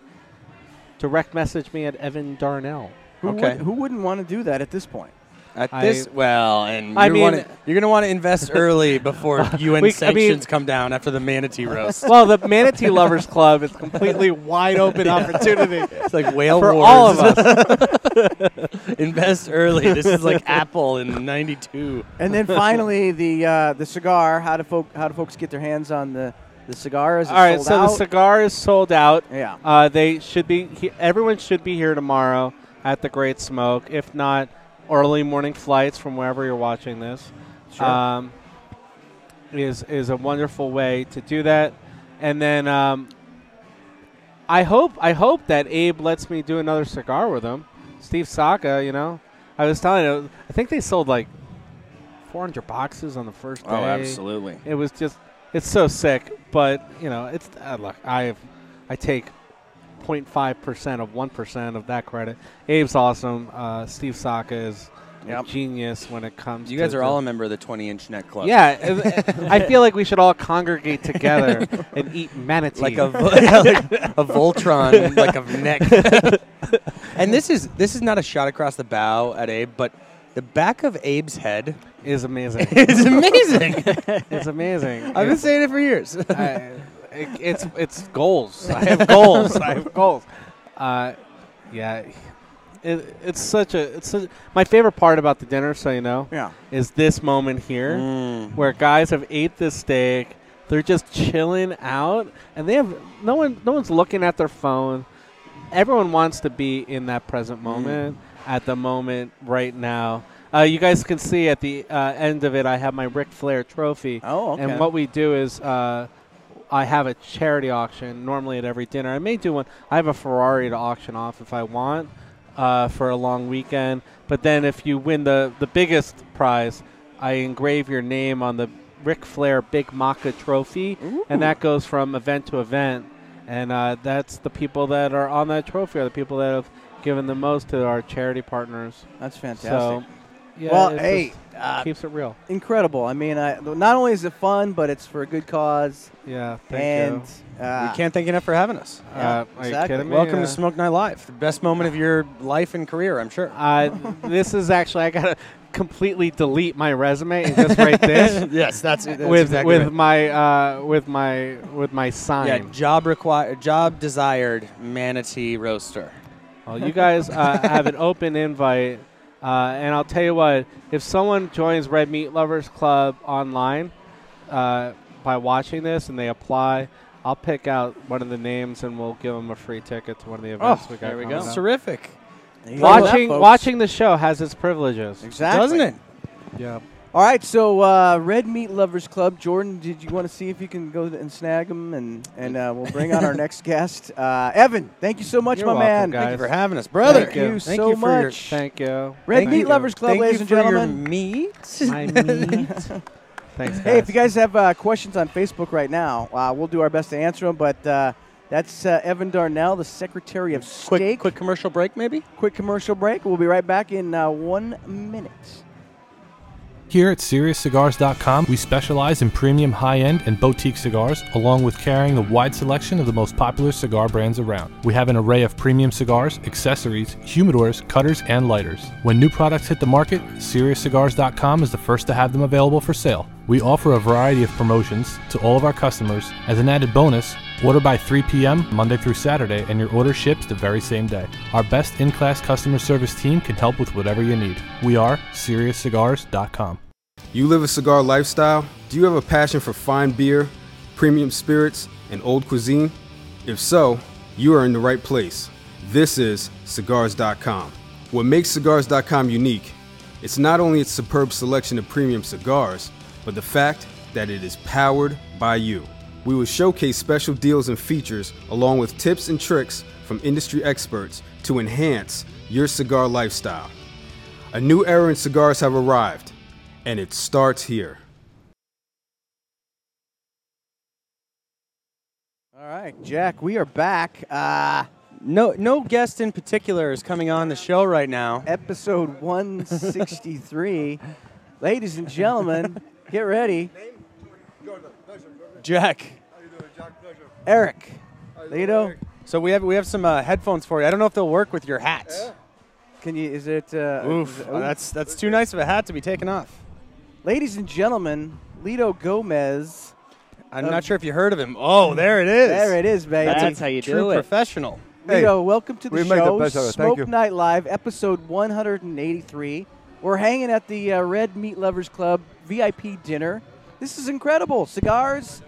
Speaker 5: direct message me at Evan Darnell.
Speaker 4: who,
Speaker 3: okay.
Speaker 4: would, who wouldn't want to do that at this point?
Speaker 3: At
Speaker 5: I-
Speaker 3: this, well, and
Speaker 5: I
Speaker 3: you're,
Speaker 5: mean-
Speaker 3: wanna, you're gonna want to invest early before UN
Speaker 5: We- I mean-
Speaker 3: sanctions come down after the manatee roast.
Speaker 5: Well, the Manatee Lovers Club is completely wide open opportunity
Speaker 3: It's like whale
Speaker 5: for
Speaker 3: wars.
Speaker 5: all of us.
Speaker 3: invest early. This is like Apple in '92.
Speaker 4: And then finally, the uh, the cigar. How do folk how do folks get their hands on the the cigar? Is
Speaker 5: All right,
Speaker 4: sold
Speaker 5: so
Speaker 4: out?
Speaker 5: the cigar is sold out.
Speaker 4: yeah.
Speaker 5: Uh, they should be. He, everyone should be here tomorrow at the Great Smoke. If not, early morning flights from wherever you're watching this.
Speaker 4: Sure.
Speaker 5: Um, is is a wonderful way to do that, and then um, I hope I hope that Abe lets me do another cigar with him. Steve Saka, you know, I was telling you, I think they sold like 400 boxes on the first day.
Speaker 3: Oh, absolutely.
Speaker 5: It was just, it's so sick. But you know, it's uh, look, I have, I take 0.5 percent of one percent of that credit. Abe's awesome. Uh, Steve Saka is a
Speaker 4: Yep.
Speaker 5: genius when it comes.
Speaker 3: You guys are all a member of the 20 inch neck club.
Speaker 5: Yeah, I feel like we should all congregate together and eat manatee.
Speaker 3: like a vo- like a Voltron, like of neck. and this is this is not a shot across the bow at Abe, but the back of Abe's head
Speaker 5: is amazing.
Speaker 3: it's amazing.
Speaker 5: it's amazing.
Speaker 3: I've been saying it for years.
Speaker 5: I, it, it's it's goals. I have goals. I have goals. Uh, yeah, it, it's such a it's such, my favorite part about the dinner. So you know,
Speaker 4: Yeah.
Speaker 5: is this moment here
Speaker 3: Mm.
Speaker 5: where guys have ate this steak. They're just chilling out, and they have no one. No one's looking at their phone. Everyone wants to be in that present moment, at the moment right now. Uh, you guys can see at the uh, end of it, I have my Ric Flair trophy.
Speaker 4: Oh, okay.
Speaker 5: And what we do is uh, I have a charity auction normally at every dinner. I may do one. I have a Ferrari to auction off if I want uh, for a long weekend. But then if you win the, the biggest prize, I engrave your name on the Ric Flair Big Maca trophy, and that goes from event to event. And uh, that's the people that are on that trophy are the people that have given the most to our charity partners.
Speaker 4: That's fantastic.
Speaker 5: So, yeah,
Speaker 4: well, hey, uh,
Speaker 5: keeps it real.
Speaker 4: incredible. I mean, I, not only is it fun, but it's for a good cause.
Speaker 5: Yeah, thank
Speaker 4: and
Speaker 5: you.
Speaker 4: uh,
Speaker 3: we can't thank you enough for having us.
Speaker 5: Uh,
Speaker 4: Yeah,
Speaker 5: are you
Speaker 4: exactly.
Speaker 5: kidding me?
Speaker 3: Welcome
Speaker 5: Uh,
Speaker 3: to Smoke Night Live, the best moment of your life and career, I'm sure.
Speaker 5: Uh, this is actually I gotta completely delete my resume and just write this
Speaker 3: yes, that's, that's
Speaker 5: with
Speaker 3: exactly
Speaker 5: with
Speaker 3: right.
Speaker 5: my uh, with my with my sign.
Speaker 3: yeah, job required, job desired, manatee roaster.
Speaker 5: Well, you guys uh, have an open invite, uh, and I'll tell you what: if someone joins Red Meat Lovers Club online uh, by watching this and they apply, I'll pick out one of the names and we'll give them a free ticket to one of the events we got.
Speaker 3: there we go.
Speaker 5: up.
Speaker 3: Terrific,
Speaker 4: there you go,
Speaker 5: Watching
Speaker 4: folks.
Speaker 5: watching the show has its privileges.
Speaker 4: exactly.
Speaker 3: doesn't it?
Speaker 5: Yeah.
Speaker 4: All right, so uh, Red Meat Lovers Club. Jordan, did you want to see if you can go and snag them, and and uh, we'll bring on our next guest, uh, Evan. Thank you so much,
Speaker 5: You're
Speaker 4: my
Speaker 5: welcome,
Speaker 4: man.
Speaker 5: guys.
Speaker 3: Thank you for having us, brother.
Speaker 4: Thank you
Speaker 3: Thank
Speaker 4: so
Speaker 3: you for your-
Speaker 4: much.
Speaker 5: Thank you.
Speaker 4: Red
Speaker 5: Thank
Speaker 4: Meat
Speaker 5: you.
Speaker 4: Lovers Club,
Speaker 3: Thank
Speaker 4: ladies
Speaker 3: you
Speaker 4: and
Speaker 3: for your
Speaker 4: gentlemen.
Speaker 3: meat.
Speaker 5: My meat. Thanks, guys.
Speaker 4: Hey, if you guys have uh, questions on Facebook right now, uh, we'll do our best to answer them. But uh, that's uh, Evan Darnell, the Secretary of
Speaker 3: Quick,
Speaker 4: State.
Speaker 3: quick commercial break, maybe.
Speaker 4: quick commercial break. We'll be right back in uh, one minute.
Speaker 7: Here at SeriousCigars.com, we specialize in premium high end and boutique cigars, along with carrying a wide selection of the most popular cigar brands around. We have an array of premium cigars, accessories, humidors, cutters, and lighters. When new products hit the market, SeriousCigars.com is the first to have them available for sale. We offer a variety of promotions to all of our customers. As an added bonus, order by 3 p.m. Monday through Saturday, and your order ships the very same day. Our best in class customer service team can help with whatever you need. We are SeriousCigars.com.
Speaker 8: You live a cigar lifestyle? Do you have a passion for fine beer, premium spirits, and old cuisine? If so, you are in the right place. This is Cigars.com. What makes Cigars.com unique? It's not only its superb selection of premium cigars, but the fact that it is powered by you. We will showcase special deals and features along with tips and tricks from industry experts to enhance your cigar lifestyle. A new era in cigars have arrived, and it starts here.
Speaker 4: All right, Jack, we are back. Uh,
Speaker 3: No, no guest in particular is coming on the show right now.
Speaker 4: episode 163. Ladies and gentlemen, get ready.
Speaker 3: Jack.
Speaker 4: Eric, Litto,
Speaker 3: So we have we have some uh, headphones for you. I don't know if they'll work with your hat.
Speaker 4: can you? Is it? Uh,
Speaker 3: Oof,
Speaker 4: is it-
Speaker 3: oh, that's that's too nice of a hat to be taken off.
Speaker 4: Ladies and gentlemen, Litto Gomez.
Speaker 3: I'm
Speaker 4: Um,
Speaker 3: not sure if you heard of him. Oh, there it is.
Speaker 4: There it is, baby.
Speaker 6: That's how you
Speaker 3: True
Speaker 6: do it.
Speaker 3: professional.
Speaker 4: Litto, welcome to the
Speaker 9: we
Speaker 4: show.
Speaker 9: make the best of it. Thank
Speaker 4: Smoke
Speaker 9: you.
Speaker 4: Night Live, episode 183. We're hanging at the uh, Red Meat Lovers Club VIP dinner. This is incredible. Cigars,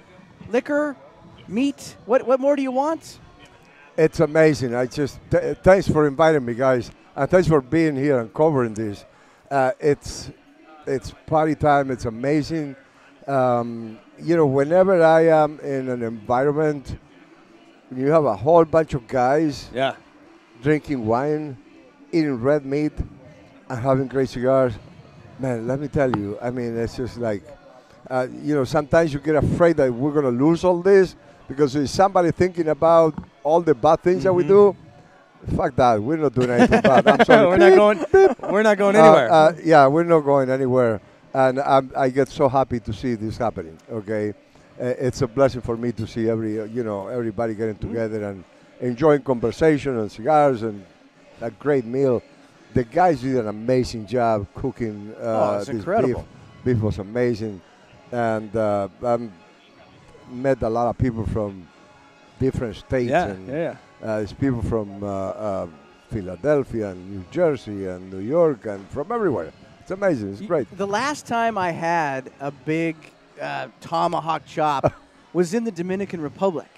Speaker 4: liquor, meat. What what more do you want?
Speaker 9: It's amazing. I just th- thanks for inviting me, guys, and thanks for being here and covering this. Uh, it's it's party time. It's amazing. Um, you know, whenever I am in an environment, you have a whole bunch of guys
Speaker 3: Yeah.
Speaker 9: drinking wine, eating red meat, and having great cigars. Man, let me tell you. I mean, it's just like, uh, you know, sometimes you get afraid that we're gonna lose all this because there's somebody thinking about all the bad things that we do. Fuck that. We're not doing anything bad. I'm sorry.
Speaker 3: we're not going. We're not going
Speaker 9: Uh,
Speaker 3: anywhere.
Speaker 9: uh, yeah, we're not going anywhere, and I'm, I get so happy to see this happening. Okay, uh, it's a blessing for me to see every uh, you know everybody getting
Speaker 4: Mm-hmm.
Speaker 9: together and enjoying conversation and cigars and a great meal. The guys did an amazing job cooking. Uh,
Speaker 4: Oh, it's
Speaker 9: this
Speaker 4: incredible.
Speaker 9: Beef. beef was amazing, and uh, I met a lot of people from different states
Speaker 3: yeah,
Speaker 9: and
Speaker 3: yeah, yeah.
Speaker 9: uh, there's people from uh, uh, Philadelphia and New Jersey and New York and from everywhere. It's amazing. It's
Speaker 4: Y-
Speaker 9: great.
Speaker 4: The last time I had a big uh, tomahawk chop was in the Dominican Republic,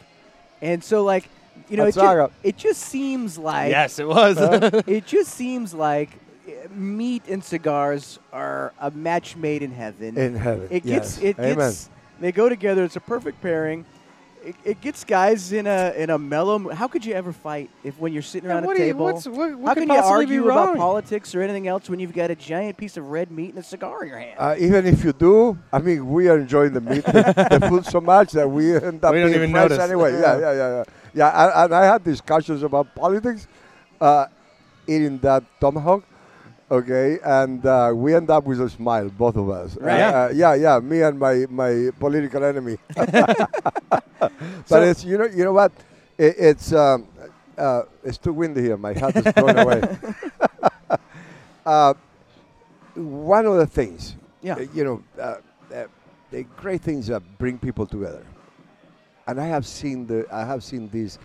Speaker 4: and so like you know, it, ju- it just seems like
Speaker 3: Yes, it was.
Speaker 4: it just seems like uh, meat and cigars are a match made in heaven.
Speaker 9: In heaven.
Speaker 4: it
Speaker 9: yes.
Speaker 4: gets it
Speaker 9: Amen.
Speaker 4: gets they go together. It's a perfect pairing. It, it gets guys in a in a mellow. How could you ever fight if when you're sitting around
Speaker 3: what
Speaker 4: a
Speaker 3: do you-
Speaker 4: table?
Speaker 3: what's- what- what
Speaker 4: how can you argue about politics or anything else when you've got a giant piece of red meat and a cigar in your hand?
Speaker 9: Uh, even if you do, I mean, we are enjoying the meat, the, the food so much that we end up
Speaker 3: We don't
Speaker 9: being
Speaker 3: even
Speaker 9: friends
Speaker 3: notice.
Speaker 9: anyway. Yeah, yeah, yeah, yeah. Yeah, I, and I had discussions about politics, uh, eating that tomahawk. Okay, and uh, we end up with a smile, both of us.
Speaker 4: Right.
Speaker 9: Uh, yeah, yeah. Me and my, my political enemy. but
Speaker 4: So-
Speaker 9: it's you know you know what, it, it's um, uh, it's too windy here. My hat is blown away. uh, one of the things,
Speaker 4: Yeah.
Speaker 9: uh, you know, uh, uh, the great things that bring people together, and I have seen the I have seen this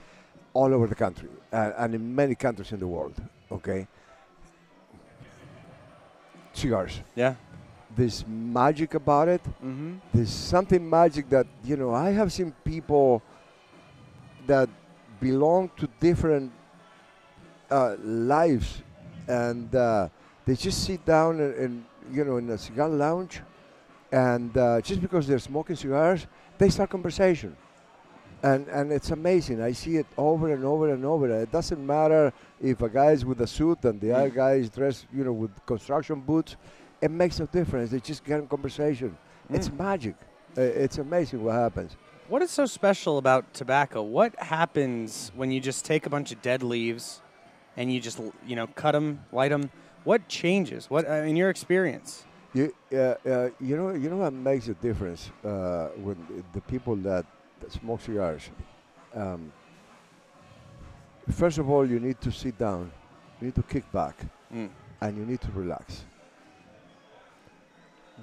Speaker 9: all over the country and in many countries in the world. Okay, cigars.
Speaker 3: yeah.
Speaker 9: There's magic about it.
Speaker 4: mm-hmm.
Speaker 9: There's something magic that you know. I have seen people that belong to different uh, lives, and uh, they just sit down and, and you know in a cigar lounge, and uh, just because they're smoking cigars, they start conversation, and and it's amazing. I see it over and over and over. It doesn't matter if a guy is with a suit and the other guy is dressed, you know, with construction boots. It makes no difference. They just get in conversation. It's magic. Uh, it's amazing what happens.
Speaker 3: What is so special about tobacco? What happens when you just take a bunch of dead leaves and you just you know cut them, light them? What changes? What uh, in your experience?
Speaker 9: You, uh, uh, you know, you know what makes a difference uh, when the people that smoke cigars. Um, first of all, you need to sit down, you need to kick back,
Speaker 3: Mm.
Speaker 9: and you need to relax.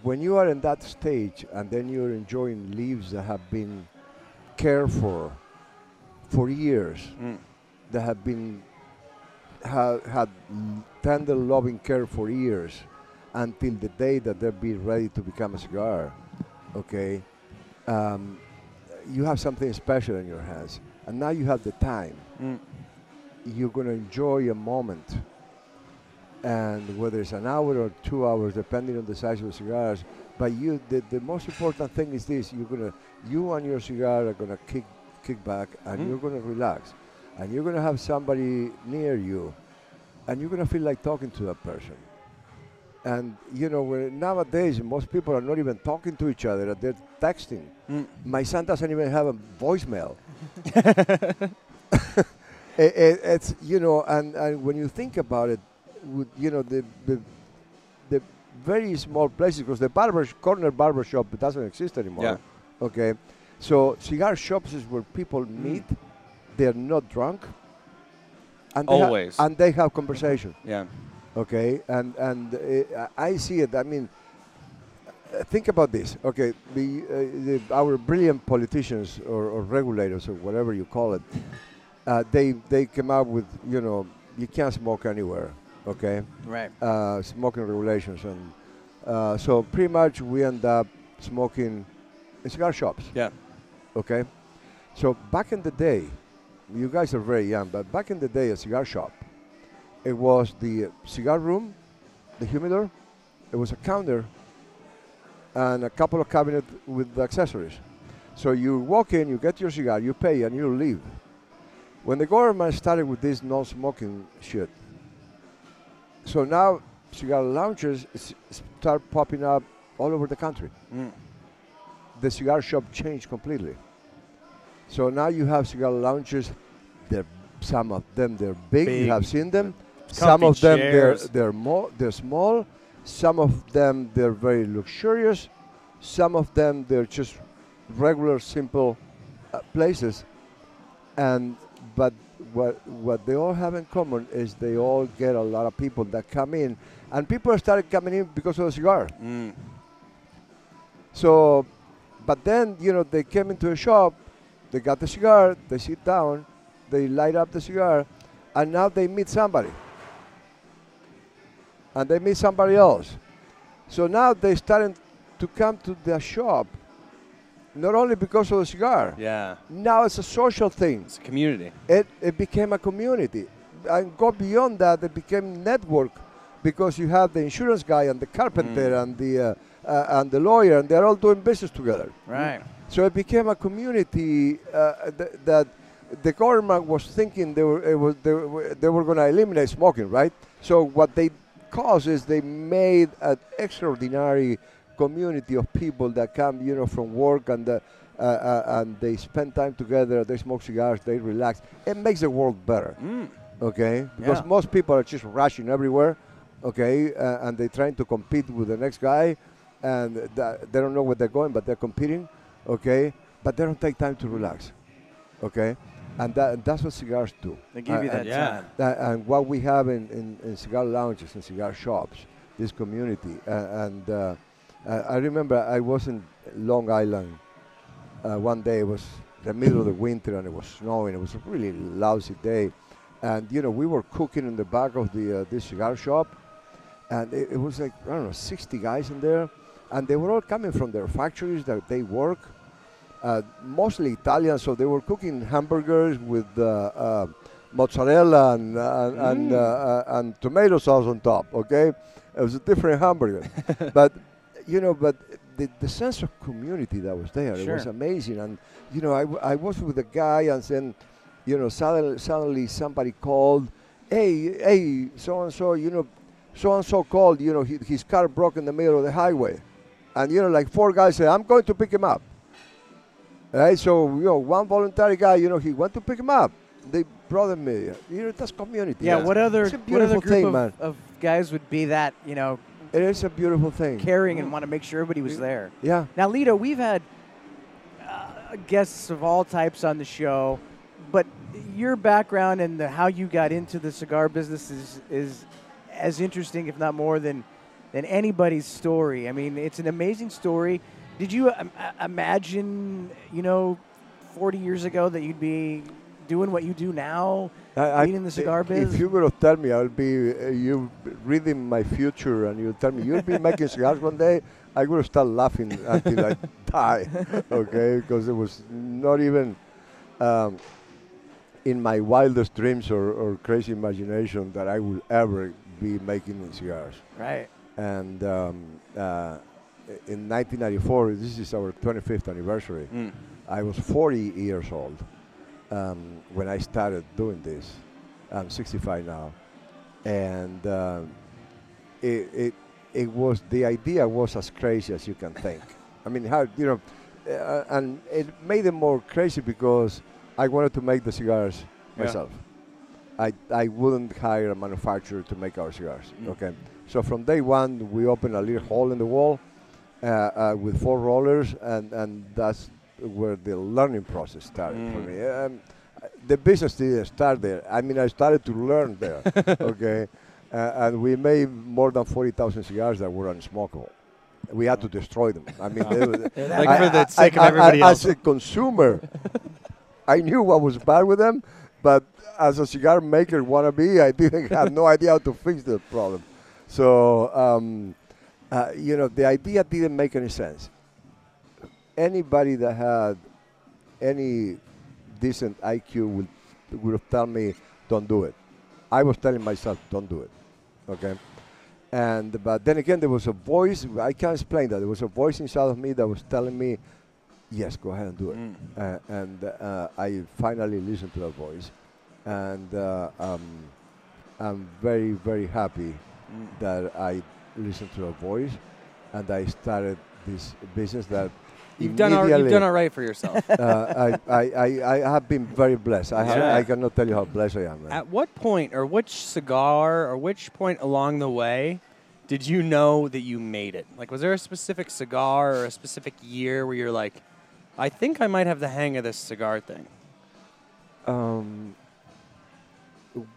Speaker 9: When you are in that stage, and then you're enjoying leaves that have been cared for for years,
Speaker 3: Mm.
Speaker 9: that have been ha, had tender loving care for years until the day that they'll be ready to become a cigar okay um, you have something special in your hands and now you have the time
Speaker 3: Mm.
Speaker 9: you're going to enjoy a moment and whether it's an hour or two hours depending on the size of the cigars but you the, the most important thing is this you're going to you and your cigar are going to kick kick back and
Speaker 3: Mm.
Speaker 9: you're going to relax and you're going to have somebody near you and you're going to feel like talking to that person and you know nowadays most people are not even talking to each other they're texting
Speaker 3: Mm.
Speaker 9: my son doesn't even have a voicemail it, it, it's you know and, and when you think about it you know the the, the very small places because the barber corner barber shop doesn't exist anymore
Speaker 3: Yeah.
Speaker 9: okay so cigar shops is where people meet they're not drunk and they ha-
Speaker 3: Always.
Speaker 9: and they have conversation
Speaker 3: Yeah.
Speaker 9: Okay and and uh, i see it i mean think about this okay the, uh, the our brilliant politicians or, or regulators or whatever you call it uh, they they came up with you know you can't smoke anywhere okay
Speaker 4: Right.
Speaker 9: uh, smoking regulations and uh, so pretty much we end up smoking in cigar shops
Speaker 3: Yeah.
Speaker 9: okay so back in the day you guys are very young but back in the day a cigar shop it was the cigar room the humidor it was a counter and a couple of cabinets with the accessories so you walk in you get your cigar you pay and you leave when the government started with this non-smoking shit so now cigar lounges start popping up all over the country
Speaker 3: Mm.
Speaker 9: the cigar shop changed completely. So now you have cigar lounges, they're Some of them they're big.
Speaker 3: Big.
Speaker 9: You have seen them. Some of them they're they're more they're small. Some of them they're very luxurious. Some of them they're just regular, simple uh, places. And but what what they all have in common is they all get a lot of people that come in, and people started coming in because of the cigar.
Speaker 3: Mm.
Speaker 9: So, but then you know they came into a shop, they got the cigar, they sit down, they light up the cigar, and now they meet somebody, and they meet somebody else. So now they starting to come to the shop, not only because of the cigar.
Speaker 3: Yeah.
Speaker 9: Now it's a social thing.
Speaker 3: It's a community.
Speaker 9: It it became a community, and go beyond that, it became network, because you have the insurance guy and the carpenter and the uh, uh, and the lawyer, and they're all doing business together.
Speaker 4: Right.
Speaker 9: So it became a community uh, th- that the government was thinking they were, it was, they were, they were going to eliminate smoking, right? So what they caused is they made an extraordinary community of people that come, you know, from work and uh, uh, uh, and they spend time together. They smoke cigars. They relax. It makes the world better. Okay, because
Speaker 4: Yeah.
Speaker 9: most people are just rushing everywhere. Okay, uh, and they're trying to compete with the next guy, and they don't know where they're going, but they're competing. Okay, but they don't take time to relax. Okay, and that, that's what cigars do.
Speaker 4: They give you
Speaker 9: Uh,
Speaker 4: that
Speaker 9: and,
Speaker 3: Yeah.
Speaker 4: time.
Speaker 9: that- and what we have in, in, in cigar lounges and cigar shops, this community, uh, and uh, uh, I remember I was in Long Island uh, one day. It was the middle of the winter and it was snowing. It was a really lousy day, and you know we were cooking in the back of the uh, this cigar shop, and it, it was like I don't know 60 guys in there, and they were all coming from their factories that they work. Uh, mostly Italian, so they were cooking hamburgers with uh, uh, mozzarella and and, and, uh, uh, and tomato sauce on top. Okay, it was a different hamburger, but you know, but the, the sense of community that was there, it was amazing. And you know, I, w- I was with a guy, and then, you know, suddenly, suddenly somebody called, hey, hey, so and so, you know, so and so called, you know, he, his car broke in the middle of the highway, and you know, like four guys said, I'm going to pick him up. Right, so you know, one voluntary guy, you know, he went to pick him up. They brought him here. You know, that's community.
Speaker 4: Yeah. What other
Speaker 9: It's a
Speaker 4: what other group
Speaker 9: thing,
Speaker 4: of,
Speaker 9: man.
Speaker 4: of guys would be that you know
Speaker 9: It is a beautiful thing.
Speaker 4: caring and want to make sure everybody was there?
Speaker 9: Yeah.
Speaker 4: Now, Litto, we've had uh, guests of all types on the show, but your background and the, how you got into the cigar business is, is as interesting, if not more, than than anybody's story. I mean, it's an amazing story. Did you um, uh, imagine, you know, 40 years ago that you'd be doing what you do now,
Speaker 9: I,
Speaker 4: in the cigar
Speaker 9: if
Speaker 4: biz?
Speaker 9: you would have told me I'll be uh, you reading my future and you tell me you'll be making cigars one day, I would have started laughing until I die. Okay, because it was not even um, in my wildest dreams or, or crazy imagination that I would ever be making cigars.
Speaker 4: Right.
Speaker 9: And um, uh, in 1994, this is our 25th anniversary.
Speaker 3: Mm.
Speaker 9: I was 40 years old um, when I started doing this. I'm 65 now, and um, it, it it was the idea was as crazy as you can think. I mean, how you know, uh, and it made it more crazy because I wanted to make the cigars
Speaker 3: Yeah.
Speaker 9: myself. I I wouldn't hire a manufacturer to make our cigars.
Speaker 3: Mm.
Speaker 9: Okay, so from day one we opened a little hole in the wall uh, uh, with four rollers, and and that's where the learning process started for
Speaker 3: Mm.
Speaker 9: me. Um, the business didn't start there. I mean, I started to learn there. okay, uh, and we made more than forty thousand cigars that were unsmokable. We had to destroy them. I mean, they were-
Speaker 3: Like
Speaker 9: I-
Speaker 3: for the
Speaker 9: I-
Speaker 3: sake of
Speaker 9: I- I-
Speaker 3: everybody
Speaker 9: As a consumer, I knew what was bad with them, but as a cigar maker wannabe, I didn't have no idea how to fix the problem. So, um, uh, you know, the idea didn't make any sense. Anybody that had any decent IQ would, would have told me, don't do it. I was telling myself, don't do it. Okay? And but then again, there was a voice. I can't explain that. There was a voice inside of me that was telling me, "Yes, go ahead and do it."
Speaker 3: Mm.
Speaker 9: Uh, and uh, I finally listened to that voice, and uh, um, I'm very, very happy
Speaker 3: Mm.
Speaker 9: that I listened to a voice, and I started this business that
Speaker 3: You've done, all, you've done all right for yourself.
Speaker 9: uh, I, I, I, I have been very blessed. I, have,
Speaker 3: Yeah.
Speaker 9: I cannot tell you how blessed I am. Man.
Speaker 3: At what point, or which cigar, or which point along the way, did you know that you made it? Like, was there a specific cigar or a specific year where you're like, I think I might have the hang of this cigar thing?
Speaker 9: Um,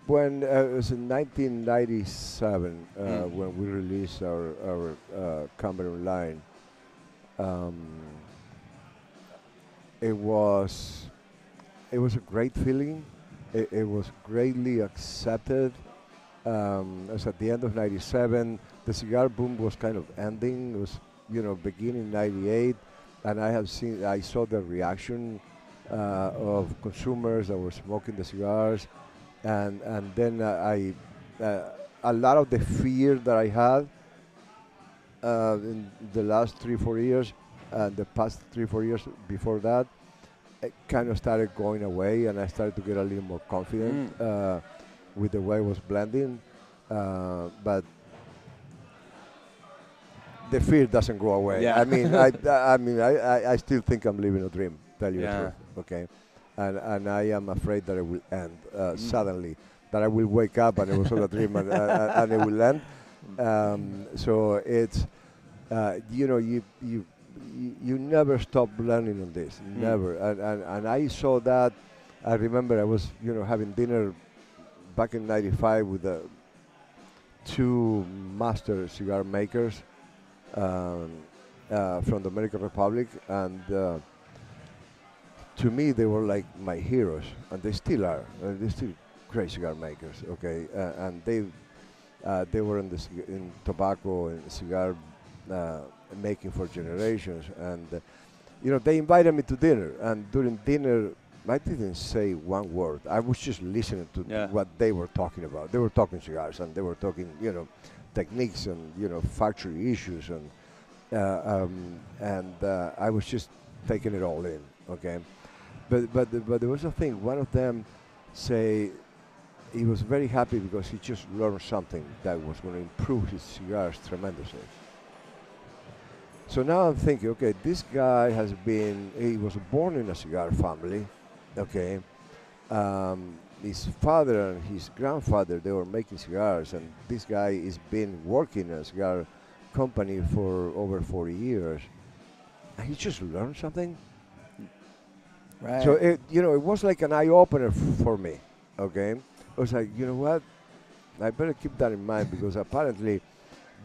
Speaker 9: when uh, it was in 1997 uh,
Speaker 3: Mm.
Speaker 9: when we released our our uh, Cameron line, um, it was it was a great feeling. It, it was greatly accepted. Um, it was at the end of '97. The cigar boom was kind of ending. It was you know beginning '98, and I have seen I saw the reaction uh, of consumers that were smoking the cigars, and and then uh, I uh, a lot of the fear that I had uh, in the last three four years, and the past three four years before that, it kind of started going away, and I started to get a little more confident uh, with the way I was blending, uh, but. The fear doesn't go away.
Speaker 3: Yeah.
Speaker 9: I mean, I, I mean, I, I, I still think I'm living a dream. Tell you
Speaker 3: Yeah.
Speaker 9: the truth. Okay, and and I am afraid that it will end uh,
Speaker 3: Mm.
Speaker 9: suddenly. That I will wake up and it was all a dream and, uh, and it will end. Um, so it's uh, you know you you you, never stop learning on this,
Speaker 3: Mm.
Speaker 9: never. And, and and I saw that. I remember I was you know having dinner back in '95 with the two master cigar makers um, uh, from the Dominican Republic, and uh, to me they were like my heroes, and they still are. Uh, they're still great cigar makers. Okay, uh, and they uh, they were in the in tobacco and cigar uh, making for generations, and uh, you know they invited me to dinner, and during dinner. I didn't say one word. I was just listening to
Speaker 3: Yeah.
Speaker 9: what they were talking about. They were talking cigars, and they were talking, you know, techniques and you know factory issues and uh, um, and uh, I was just taking it all in. Okay, but but but there was a thing. One of them say he was very happy because he just learned something that was going to improve his cigars tremendously. So now I'm thinking, okay, this guy has been, he was born in a cigar family, okay. Um, his father and his grandfather, they were making cigars, and this guy has been working in a cigar company for over 40 years. And he just learned something.
Speaker 4: Right.
Speaker 9: So it, you know, it was like an eye opener for me. Okay, I was like, you know what, I better keep that in mind because apparently,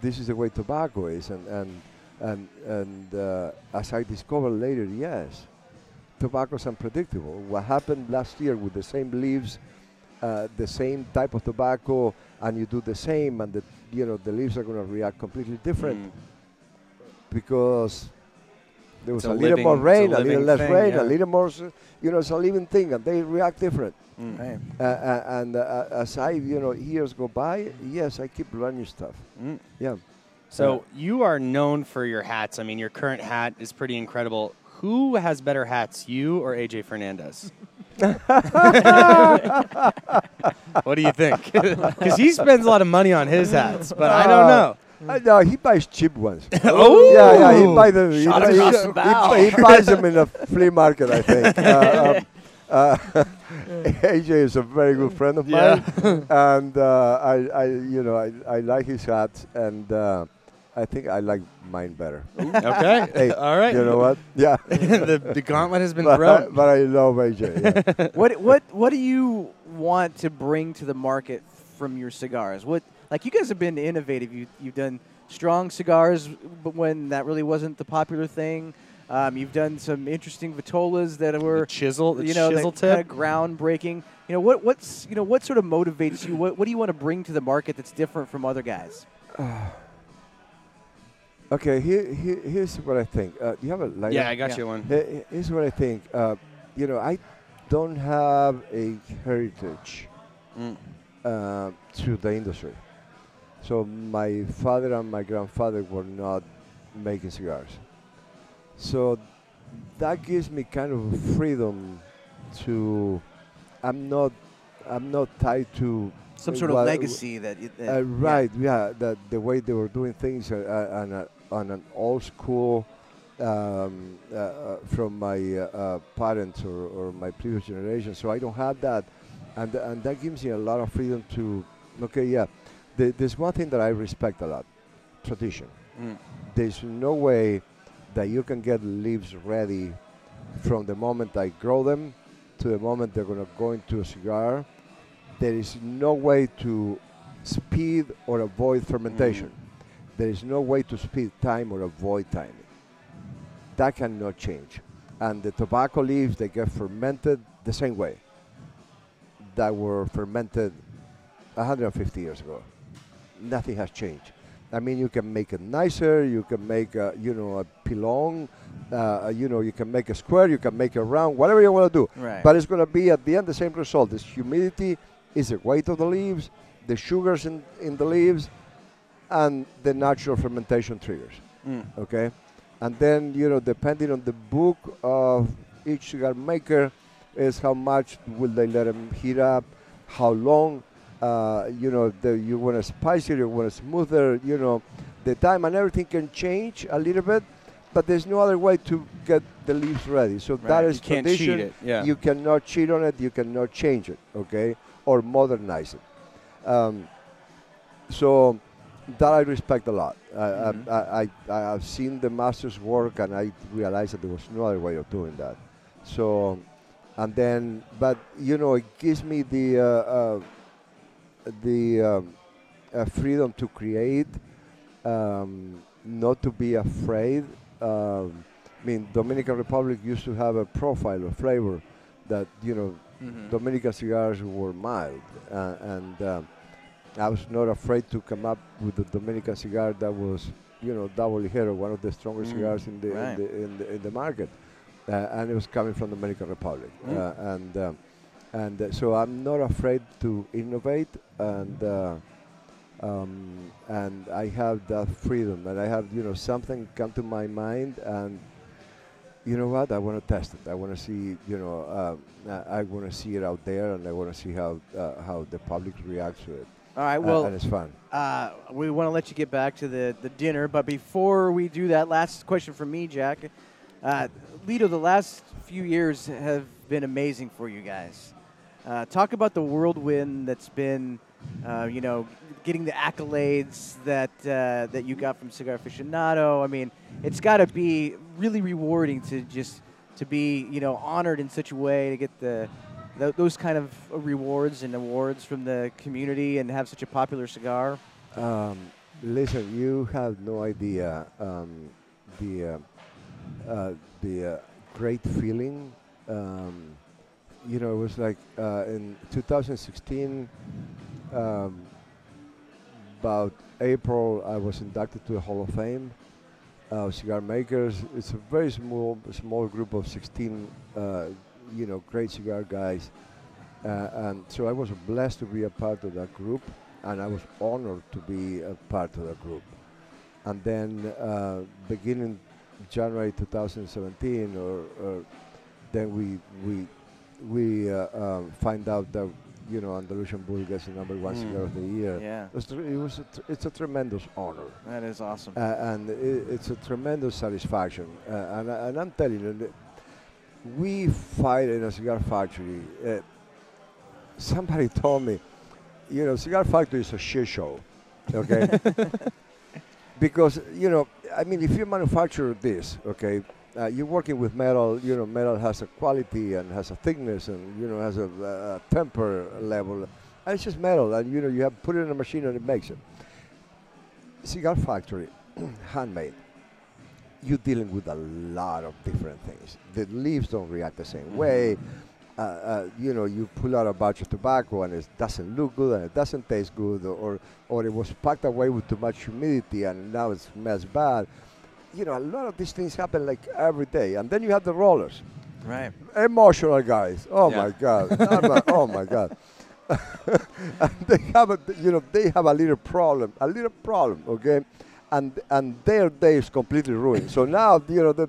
Speaker 9: this is the way tobacco is, and and and and uh, as I discovered later, yes, tobacco is unpredictable. What happened last year with the same leaves, uh, the same type of tobacco, and you do the same, and the you know the leaves are going to react completely different
Speaker 3: Mm.
Speaker 9: because there was a,
Speaker 3: a
Speaker 9: little more rain,
Speaker 3: a
Speaker 9: a, little less
Speaker 3: thing,
Speaker 9: rain,
Speaker 3: yeah.
Speaker 9: a little more, you know, it's a living thing, and they react different.
Speaker 3: Mm.
Speaker 4: Right.
Speaker 9: Uh, uh, and uh, as I, you know, years go by, yes, I keep learning stuff.
Speaker 3: Mm.
Speaker 9: Yeah.
Speaker 3: So you are known for your hats. I mean, your current hat is pretty incredible. Who has better hats, you or AJ Fernandez? what do you think? Because he spends a lot of money on his hats, but I don't know.
Speaker 9: I know he buys cheap ones.
Speaker 3: Oh!
Speaker 9: yeah, yeah, he buys them. He, buy- he-
Speaker 4: the
Speaker 9: he- he buys them in a flea market, I think. Uh, um, uh, AJ is a very good friend of mine, and uh, I, I, you know, I, I like his hats, and uh, I think I like mine better.
Speaker 3: Okay.
Speaker 9: Hey,
Speaker 3: All right.
Speaker 9: You know what? Yeah.
Speaker 3: the, the gauntlet has been
Speaker 9: but,
Speaker 3: thrown.
Speaker 9: but I love AJ. Yeah.
Speaker 4: what what what do you want to bring to the market from your cigars? What like you guys have been innovative. You you've done strong cigars, but when that really wasn't the popular thing. Um, you've done some interesting vitolas that were
Speaker 3: chisel, the
Speaker 4: you know,
Speaker 3: chisel
Speaker 4: that kinda groundbreaking. You know what what's you know what sort of motivates you? What what do you want to bring to the market that's different from other guys?
Speaker 9: Okay, here, here, here's what I think. Uh, do you have a light?
Speaker 3: Yeah, I got you one.
Speaker 9: Here- Here's what I think. Uh, you know, I don't have a heritage
Speaker 3: Mm.
Speaker 9: uh, to the industry. So my father and my grandfather were not making cigars. So that gives me kind of freedom to. I'm not. I'm not tied to
Speaker 4: Some sort of legacy that, you-
Speaker 9: uh, right, yeah, that the way they were doing things uh, uh, on, a, on an old school um, uh, uh, from my parents or, or my previous generation. So I don't have that, and and that gives me a lot of freedom to. Okay, yeah, the, there's one thing that I respect a lot: tradition.
Speaker 3: Mm.
Speaker 9: There's no way that you can get leaves ready from the moment I grow them to the moment they're going to go into a cigar. There is no way to speed or avoid fermentation. There is no way to speed time or avoid timing. That cannot change. And the tobacco leaves, they get fermented the same way that were fermented 150 years ago. Nothing has changed. I mean, you can make it nicer. You can make, a, you know, a pilon. Uh, you know, you can make a square. You can make a round. Whatever you want to do.
Speaker 4: Right.
Speaker 9: But it's going to be at the end the same result. This humidity is the weight of the leaves, the sugars in, in the leaves, and the natural fermentation triggers.
Speaker 3: Mm.
Speaker 9: Okay, and then you know, depending on the book of each cigar maker, is how much will they let them heat up, how long. Uh, you know, the, you want it spicier, you want it smoother. You know, the time and everything can change a little bit, but there's no other way to get the leaves ready. So that
Speaker 3: Right,
Speaker 9: is
Speaker 3: you
Speaker 9: tradition.
Speaker 3: it, yeah.
Speaker 9: You cannot cheat on it. You cannot change it. Okay, or modernize it. Um, so that I respect a lot. I,
Speaker 3: Mm-hmm.
Speaker 9: I, I, I have seen the masters work, and I realized that there was no other way of doing that. So, and then, but you know, it gives me the uh, uh, the um, uh, freedom to create, um, not to be afraid. Um, I mean, Dominican Republic used to have a profile of flavor that you know,
Speaker 3: Mhm.
Speaker 9: Dominican cigars were mild, uh, and um, I was not afraid to come up with a Dominican cigar that was, you know, Double Ligero, one of the strongest
Speaker 3: Mm,
Speaker 9: cigars in the,
Speaker 3: right.
Speaker 9: in the in the in the market, uh, and it was coming from the Dominican Republic,
Speaker 3: Mm.
Speaker 9: uh, and um, and uh, so I'm not afraid to innovate, and uh, um, and I have that freedom, and I have you know something come to my mind, and you know what? I want to test it. I want to see, you know, uh, I, I want to see it out there, and I want to see how uh, how the public reacts to it.
Speaker 4: All right. Well,
Speaker 9: and it's fun.
Speaker 4: Uh, we want to let you get back to the, the dinner, but before we do that, last question from me, Jack. Uh, Litto, the last few years have been amazing for you guys. Uh, talk about the whirlwind that's been, uh, you know, getting the accolades that uh, that you got from Cigar Aficionado. I mean, it's got to be really rewarding to just to be, you know, honored in such a way to get the th- those kind of rewards and awards from the community and have such a popular cigar.
Speaker 9: Um, listen, you have no idea um, the uh, uh, the uh, great feeling. Um, you know, it was like uh, in 2016, um, about April, I was inducted to the Hall of Fame. Uh, cigar makers. It's a very small, small group of 16, uh, you know, great cigar guys. Uh, and so I was blessed to be a part of that group, and I was honored to be a part of that group. And then, uh, beginning January 2017, or, or then we we we uh, um, find out that you know Andalusian Bull gets the number one
Speaker 4: Mm.
Speaker 9: cigar of the year.
Speaker 4: Yeah.
Speaker 9: it was, tr- it was a tr- it's a tremendous honor.
Speaker 4: That is awesome.
Speaker 9: Uh, and it, it's a tremendous satisfaction. Uh, and, and I'm telling you, we fight in a cigar factory. Uh, somebody told me, you know, cigar factory is a shit show, okay? because you know, I mean, if you manufacture this, okay, uh, you're working with metal. You know, metal has a quality and has a thickness and you know has a, a temper level. And it's just metal, and you know you have put it in a machine and it makes it. Cigar factory, handmade. You're dealing with a lot of different things. The leaves don't react the same way. Uh, uh, you know, you pull out a batch of tobacco and it doesn't look good and it doesn't taste good, or or it was packed away with too much humidity and now it smells bad. You know, a lot of these things happen like every day. And then you have the rollers,
Speaker 4: Right.
Speaker 9: emotional guys. Oh
Speaker 3: Yeah.
Speaker 9: my God! A- oh my God! and they have a, you know, they have a little problem, a little problem, okay, and and their day is completely ruined. so now you know they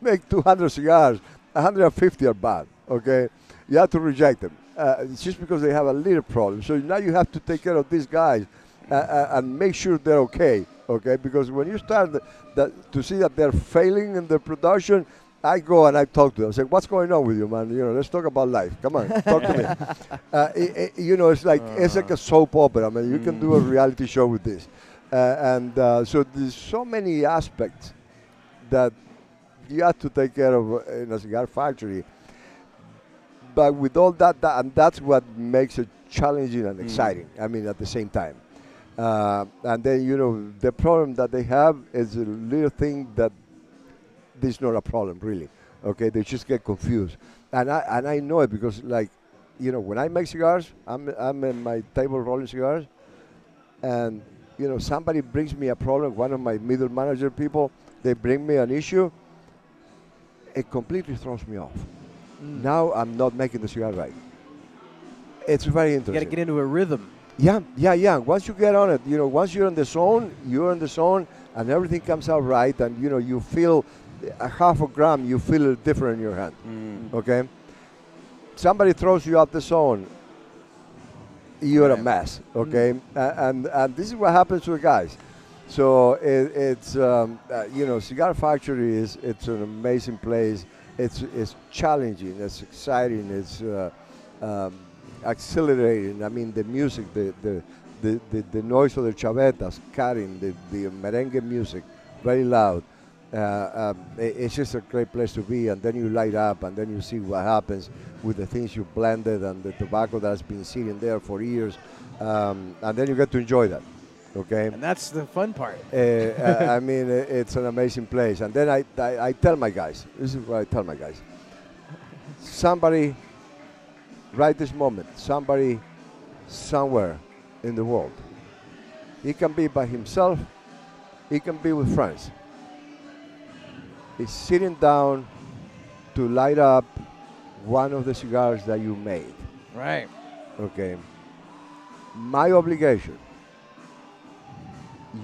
Speaker 9: make 200 cigars, 150 are bad, okay. You have to reject them. Uh, it's just because they have a little problem. So now you have to take care of these guys uh, uh, and make sure they're okay Okay, because when you start the, that, to see that they're failing in the production, I go and I talk to them. I say, "What's going on with you, man? You know, let's talk about life. Come on, talk to me." Uh, it, it- you know, it's like it's like a soap opera. I mean, you can do a reality show with this, uh, and uh, so there's so many aspects that you have to take care of uh, in a cigar factory. But with all that, that and that's what makes it challenging and exciting. I mean, at the same time. Uh, and then you know the problem that they have is a little thing that this is not a problem really. Okay, they just get confused, and I and I know it because like, you know, when I make cigars, I'm I'm in my table rolling cigars, and you know somebody brings me a problem. One of my middle manager people, they bring me an issue. It completely throws me off. Now I'm not making the cigar right. It's very interesting.
Speaker 4: You got to get into a rhythm.
Speaker 9: Yeah, yeah, yeah. Once you get on it, you know, once you're in the zone, you're in the zone, and everything comes out right, and you know, you feel a half a gram, you feel it different in your hand. Okay. Somebody throws you out the zone, you're a mess. Okay, A- and and this is what happens to the guys. So it, it's um, uh, you know, cigar factory is it's an amazing place. It's it's challenging. It's exciting. It's uh, um, accelerating. I mean, the music, the the, the, the, the noise of the chavetas, cutting the, the merengue music, very loud. Uh, um, it's just a great place to be, and then you light up, and then you see what happens with the things you blended and the tobacco that's been sitting there for years, um, and then you get to enjoy that. Okay.
Speaker 4: And that's the fun part.
Speaker 9: Uh, uh, I mean, it's an amazing place. And then I, I, I tell my guys, this is what I tell my guys. Somebody, right this moment, somebody somewhere in the world, he can be by himself, he can be with friends. He's sitting down to light up one of the cigars that you made.
Speaker 4: Right.
Speaker 9: Okay. My obligation,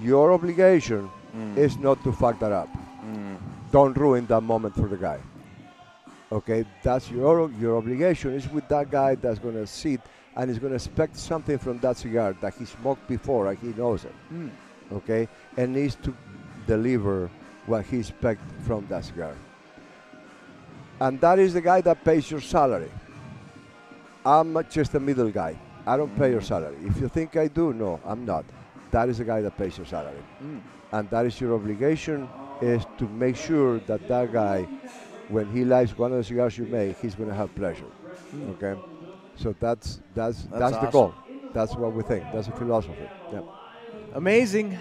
Speaker 9: your obligation mm. is not to fuck that up. Mm. Don't ruin that moment for the guy. Okay, that's your your obligation is with that guy that's gonna sit and is gonna expect something from that cigar that he smoked before and he knows it.
Speaker 4: Mm.
Speaker 9: Okay, and needs to deliver what he expects from that cigar. And that is the guy that pays your salary. I'm just a middle guy. I don't pay your salary. If you think I do, no, I'm not. That is the guy that pays your salary.
Speaker 4: Mm.
Speaker 9: And that is your obligation is to make sure that that guy, when he lights one of the cigars you make, he's going to have pleasure. Okay? So that's that's that's,
Speaker 4: That's
Speaker 9: the goal. That's what we think. That's the philosophy. Yeah.
Speaker 4: Amazing.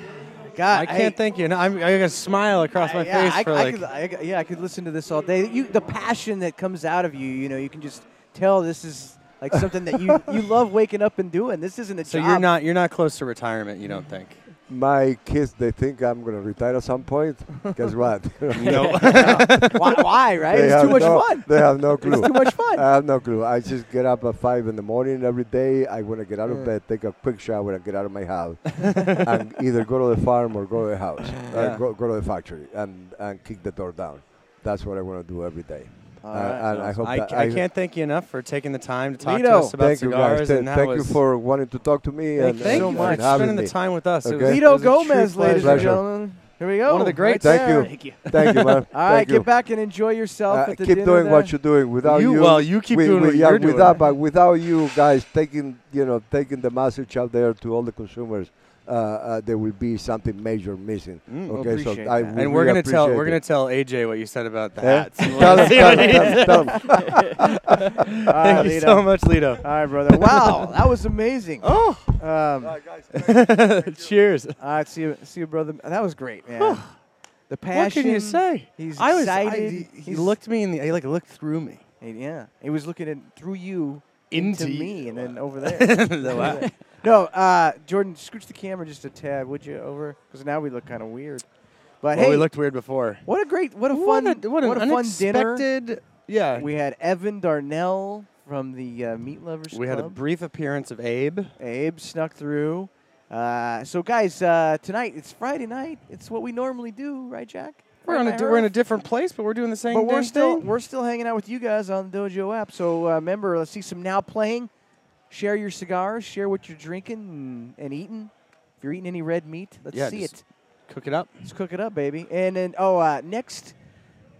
Speaker 4: God,
Speaker 3: I can't thank you. No, I'm, I got a smile across uh, my
Speaker 4: yeah,
Speaker 3: face
Speaker 4: I,
Speaker 3: for
Speaker 4: I
Speaker 3: like.
Speaker 4: could, I yeah, I could listen to this all day. You, the passion that comes out of you, you know, you can just tell this is like something that you, you love waking up and doing. This isn't a
Speaker 3: so
Speaker 4: job.
Speaker 3: you're not you're not close to retirement. You don't think?
Speaker 9: My kids, they think I'm going to retire at some point. Guess what?
Speaker 3: No.
Speaker 4: why, why, right?
Speaker 9: They
Speaker 4: It's too much
Speaker 9: no-
Speaker 4: fun.
Speaker 9: They have no clue.
Speaker 4: It's too much fun.
Speaker 9: I have no clue. I just get up at five in the morning every day. I want to get out of bed, take a quick shower, and get out of my house, and either go to the farm or go to the house,
Speaker 4: Yeah.
Speaker 9: uh, go, go to the factory, and and kick the door down. That's what I want to do every day. Uh, and I hope
Speaker 3: I,
Speaker 9: that
Speaker 3: ca- I can't thank you enough for taking the time to talk to us about
Speaker 9: thank you
Speaker 3: cigars.
Speaker 9: guys. Th-
Speaker 3: and
Speaker 9: thank you for wanting to talk to me.
Speaker 4: Thank
Speaker 9: and
Speaker 4: you
Speaker 3: Thank
Speaker 4: so
Speaker 3: you
Speaker 4: much.
Speaker 3: for
Speaker 9: having
Speaker 3: spending the time with us. It
Speaker 9: Okay.
Speaker 3: was-
Speaker 4: Litto
Speaker 3: was a true
Speaker 4: Gomez, ladies and gentlemen. Here we go.
Speaker 3: One of the greats.
Speaker 9: Thank you.
Speaker 6: Thank you.
Speaker 9: Thank you, man.
Speaker 4: All right,
Speaker 9: Thank
Speaker 4: get
Speaker 9: you.
Speaker 4: back and enjoy yourself
Speaker 9: Uh,
Speaker 4: at the
Speaker 9: keep
Speaker 4: dinner
Speaker 9: doing
Speaker 4: there.
Speaker 9: what you're doing. Without
Speaker 3: You-
Speaker 9: you,
Speaker 3: well, you keep
Speaker 9: we-
Speaker 3: doing
Speaker 9: we-
Speaker 3: what
Speaker 9: yeah,
Speaker 3: you're doing.
Speaker 9: Without, but without you guys taking, you know, taking the message out there to all the consumers, uh, uh, there will be something major missing.
Speaker 3: Mm.
Speaker 9: Okay, so
Speaker 4: appreciate
Speaker 9: I
Speaker 4: that.
Speaker 9: really
Speaker 3: and we're gonna tell
Speaker 9: appreciate
Speaker 3: we're gonna tell AJ what you said about the
Speaker 9: Eh?
Speaker 3: hats.
Speaker 9: Tell him, tell him, tell him, tell him.
Speaker 3: Thank you
Speaker 4: Litto.
Speaker 3: so much, Litto.
Speaker 4: All right, brother. Wow, that was amazing.
Speaker 3: Oh,
Speaker 4: Um,
Speaker 3: cheers.
Speaker 4: all right, see you, see you, brother. That was great, man. the passion.
Speaker 3: What can you say?
Speaker 4: He's
Speaker 3: I was.
Speaker 4: excited.
Speaker 3: I, he
Speaker 4: He's-
Speaker 3: looked me in the. He like looked through me.
Speaker 4: Yeah, he was looking in, through you
Speaker 3: Into
Speaker 4: into
Speaker 3: you.
Speaker 4: me, and then over there. No, uh, Jordan, scooch the camera just a tad, would you? Over, because now we look kind of weird. But
Speaker 3: Well,
Speaker 4: hey,
Speaker 3: we looked weird before.
Speaker 4: what a great, what a
Speaker 3: What
Speaker 4: fun,
Speaker 3: a, what an
Speaker 4: a fun dinner.
Speaker 3: unexpected. Yeah.
Speaker 4: We had Evan Darnell from the uh, Meat Lovers
Speaker 3: We had a brief appearance of Abe.
Speaker 4: Abe snuck through. Uh, so, guys, uh, tonight it's Friday night. It's what we normally do, right, Jack?
Speaker 3: We're
Speaker 4: Right,
Speaker 3: on a di- we're in a different place, but we're doing the same
Speaker 4: but we're still
Speaker 3: thing.
Speaker 4: we're still hanging out with you guys on the Dojo app. So uh, remember, let's see some now playing. Share your cigars. Share what you're drinking and, and eating. If you're eating any red meat, let's
Speaker 3: Yeah,
Speaker 4: see it.
Speaker 3: Cook it up.
Speaker 4: Let's cook it up, baby. And then oh, uh, next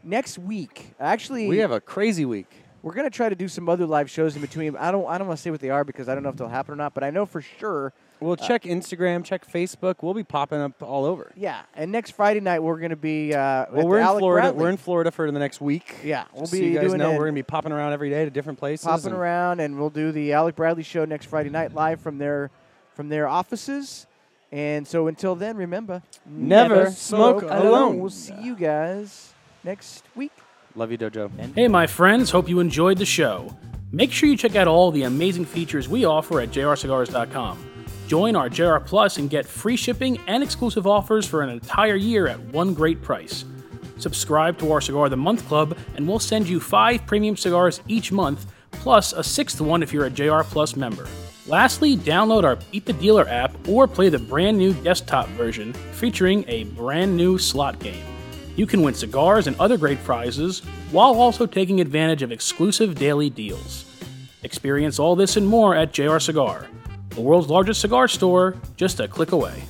Speaker 4: next week, actually,
Speaker 3: We have a crazy week.
Speaker 4: we're gonna try to do some other live shows in between. I don't I don't want to say what they are because I don't know if they'll happen or not. But I know for sure.
Speaker 3: We'll check Instagram, check Facebook. We'll be popping up all over.
Speaker 4: Yeah, and next Friday night we're gonna be. Uh,
Speaker 3: Well,
Speaker 4: at
Speaker 3: we're
Speaker 4: the
Speaker 3: in
Speaker 4: Alec
Speaker 3: Florida.
Speaker 4: Bradley.
Speaker 3: We're in Florida for the next week.
Speaker 4: Yeah, we'll
Speaker 3: so
Speaker 4: be
Speaker 3: you guys
Speaker 4: doing
Speaker 3: know
Speaker 4: it-
Speaker 3: we're gonna be popping around every day to different places.
Speaker 4: popping
Speaker 3: and-
Speaker 4: around, and we'll do the Alec Bradley show next Friday night live from their from their offices. And so until then, remember,
Speaker 3: Never smoke alone.
Speaker 4: We'll see you guys next week.
Speaker 3: Love you, Dojo.
Speaker 1: Hey, my friends, hope you enjoyed the show. Make sure you check out all the amazing features we offer at jrcigars.com. Join our JR Plus and get free shipping and exclusive offers for an entire year at one great price. Subscribe to our Cigar of the Month Club, and we'll send you five premium cigars each month, plus a sixth one if you're a JR Plus member. Lastly, download our Beat the Dealer app or play the brand new desktop version featuring a brand new slot game. You can win cigars and other great prizes while also taking advantage of exclusive daily deals. Experience all this and more at JR Cigar, the world's largest cigar store, just a click away.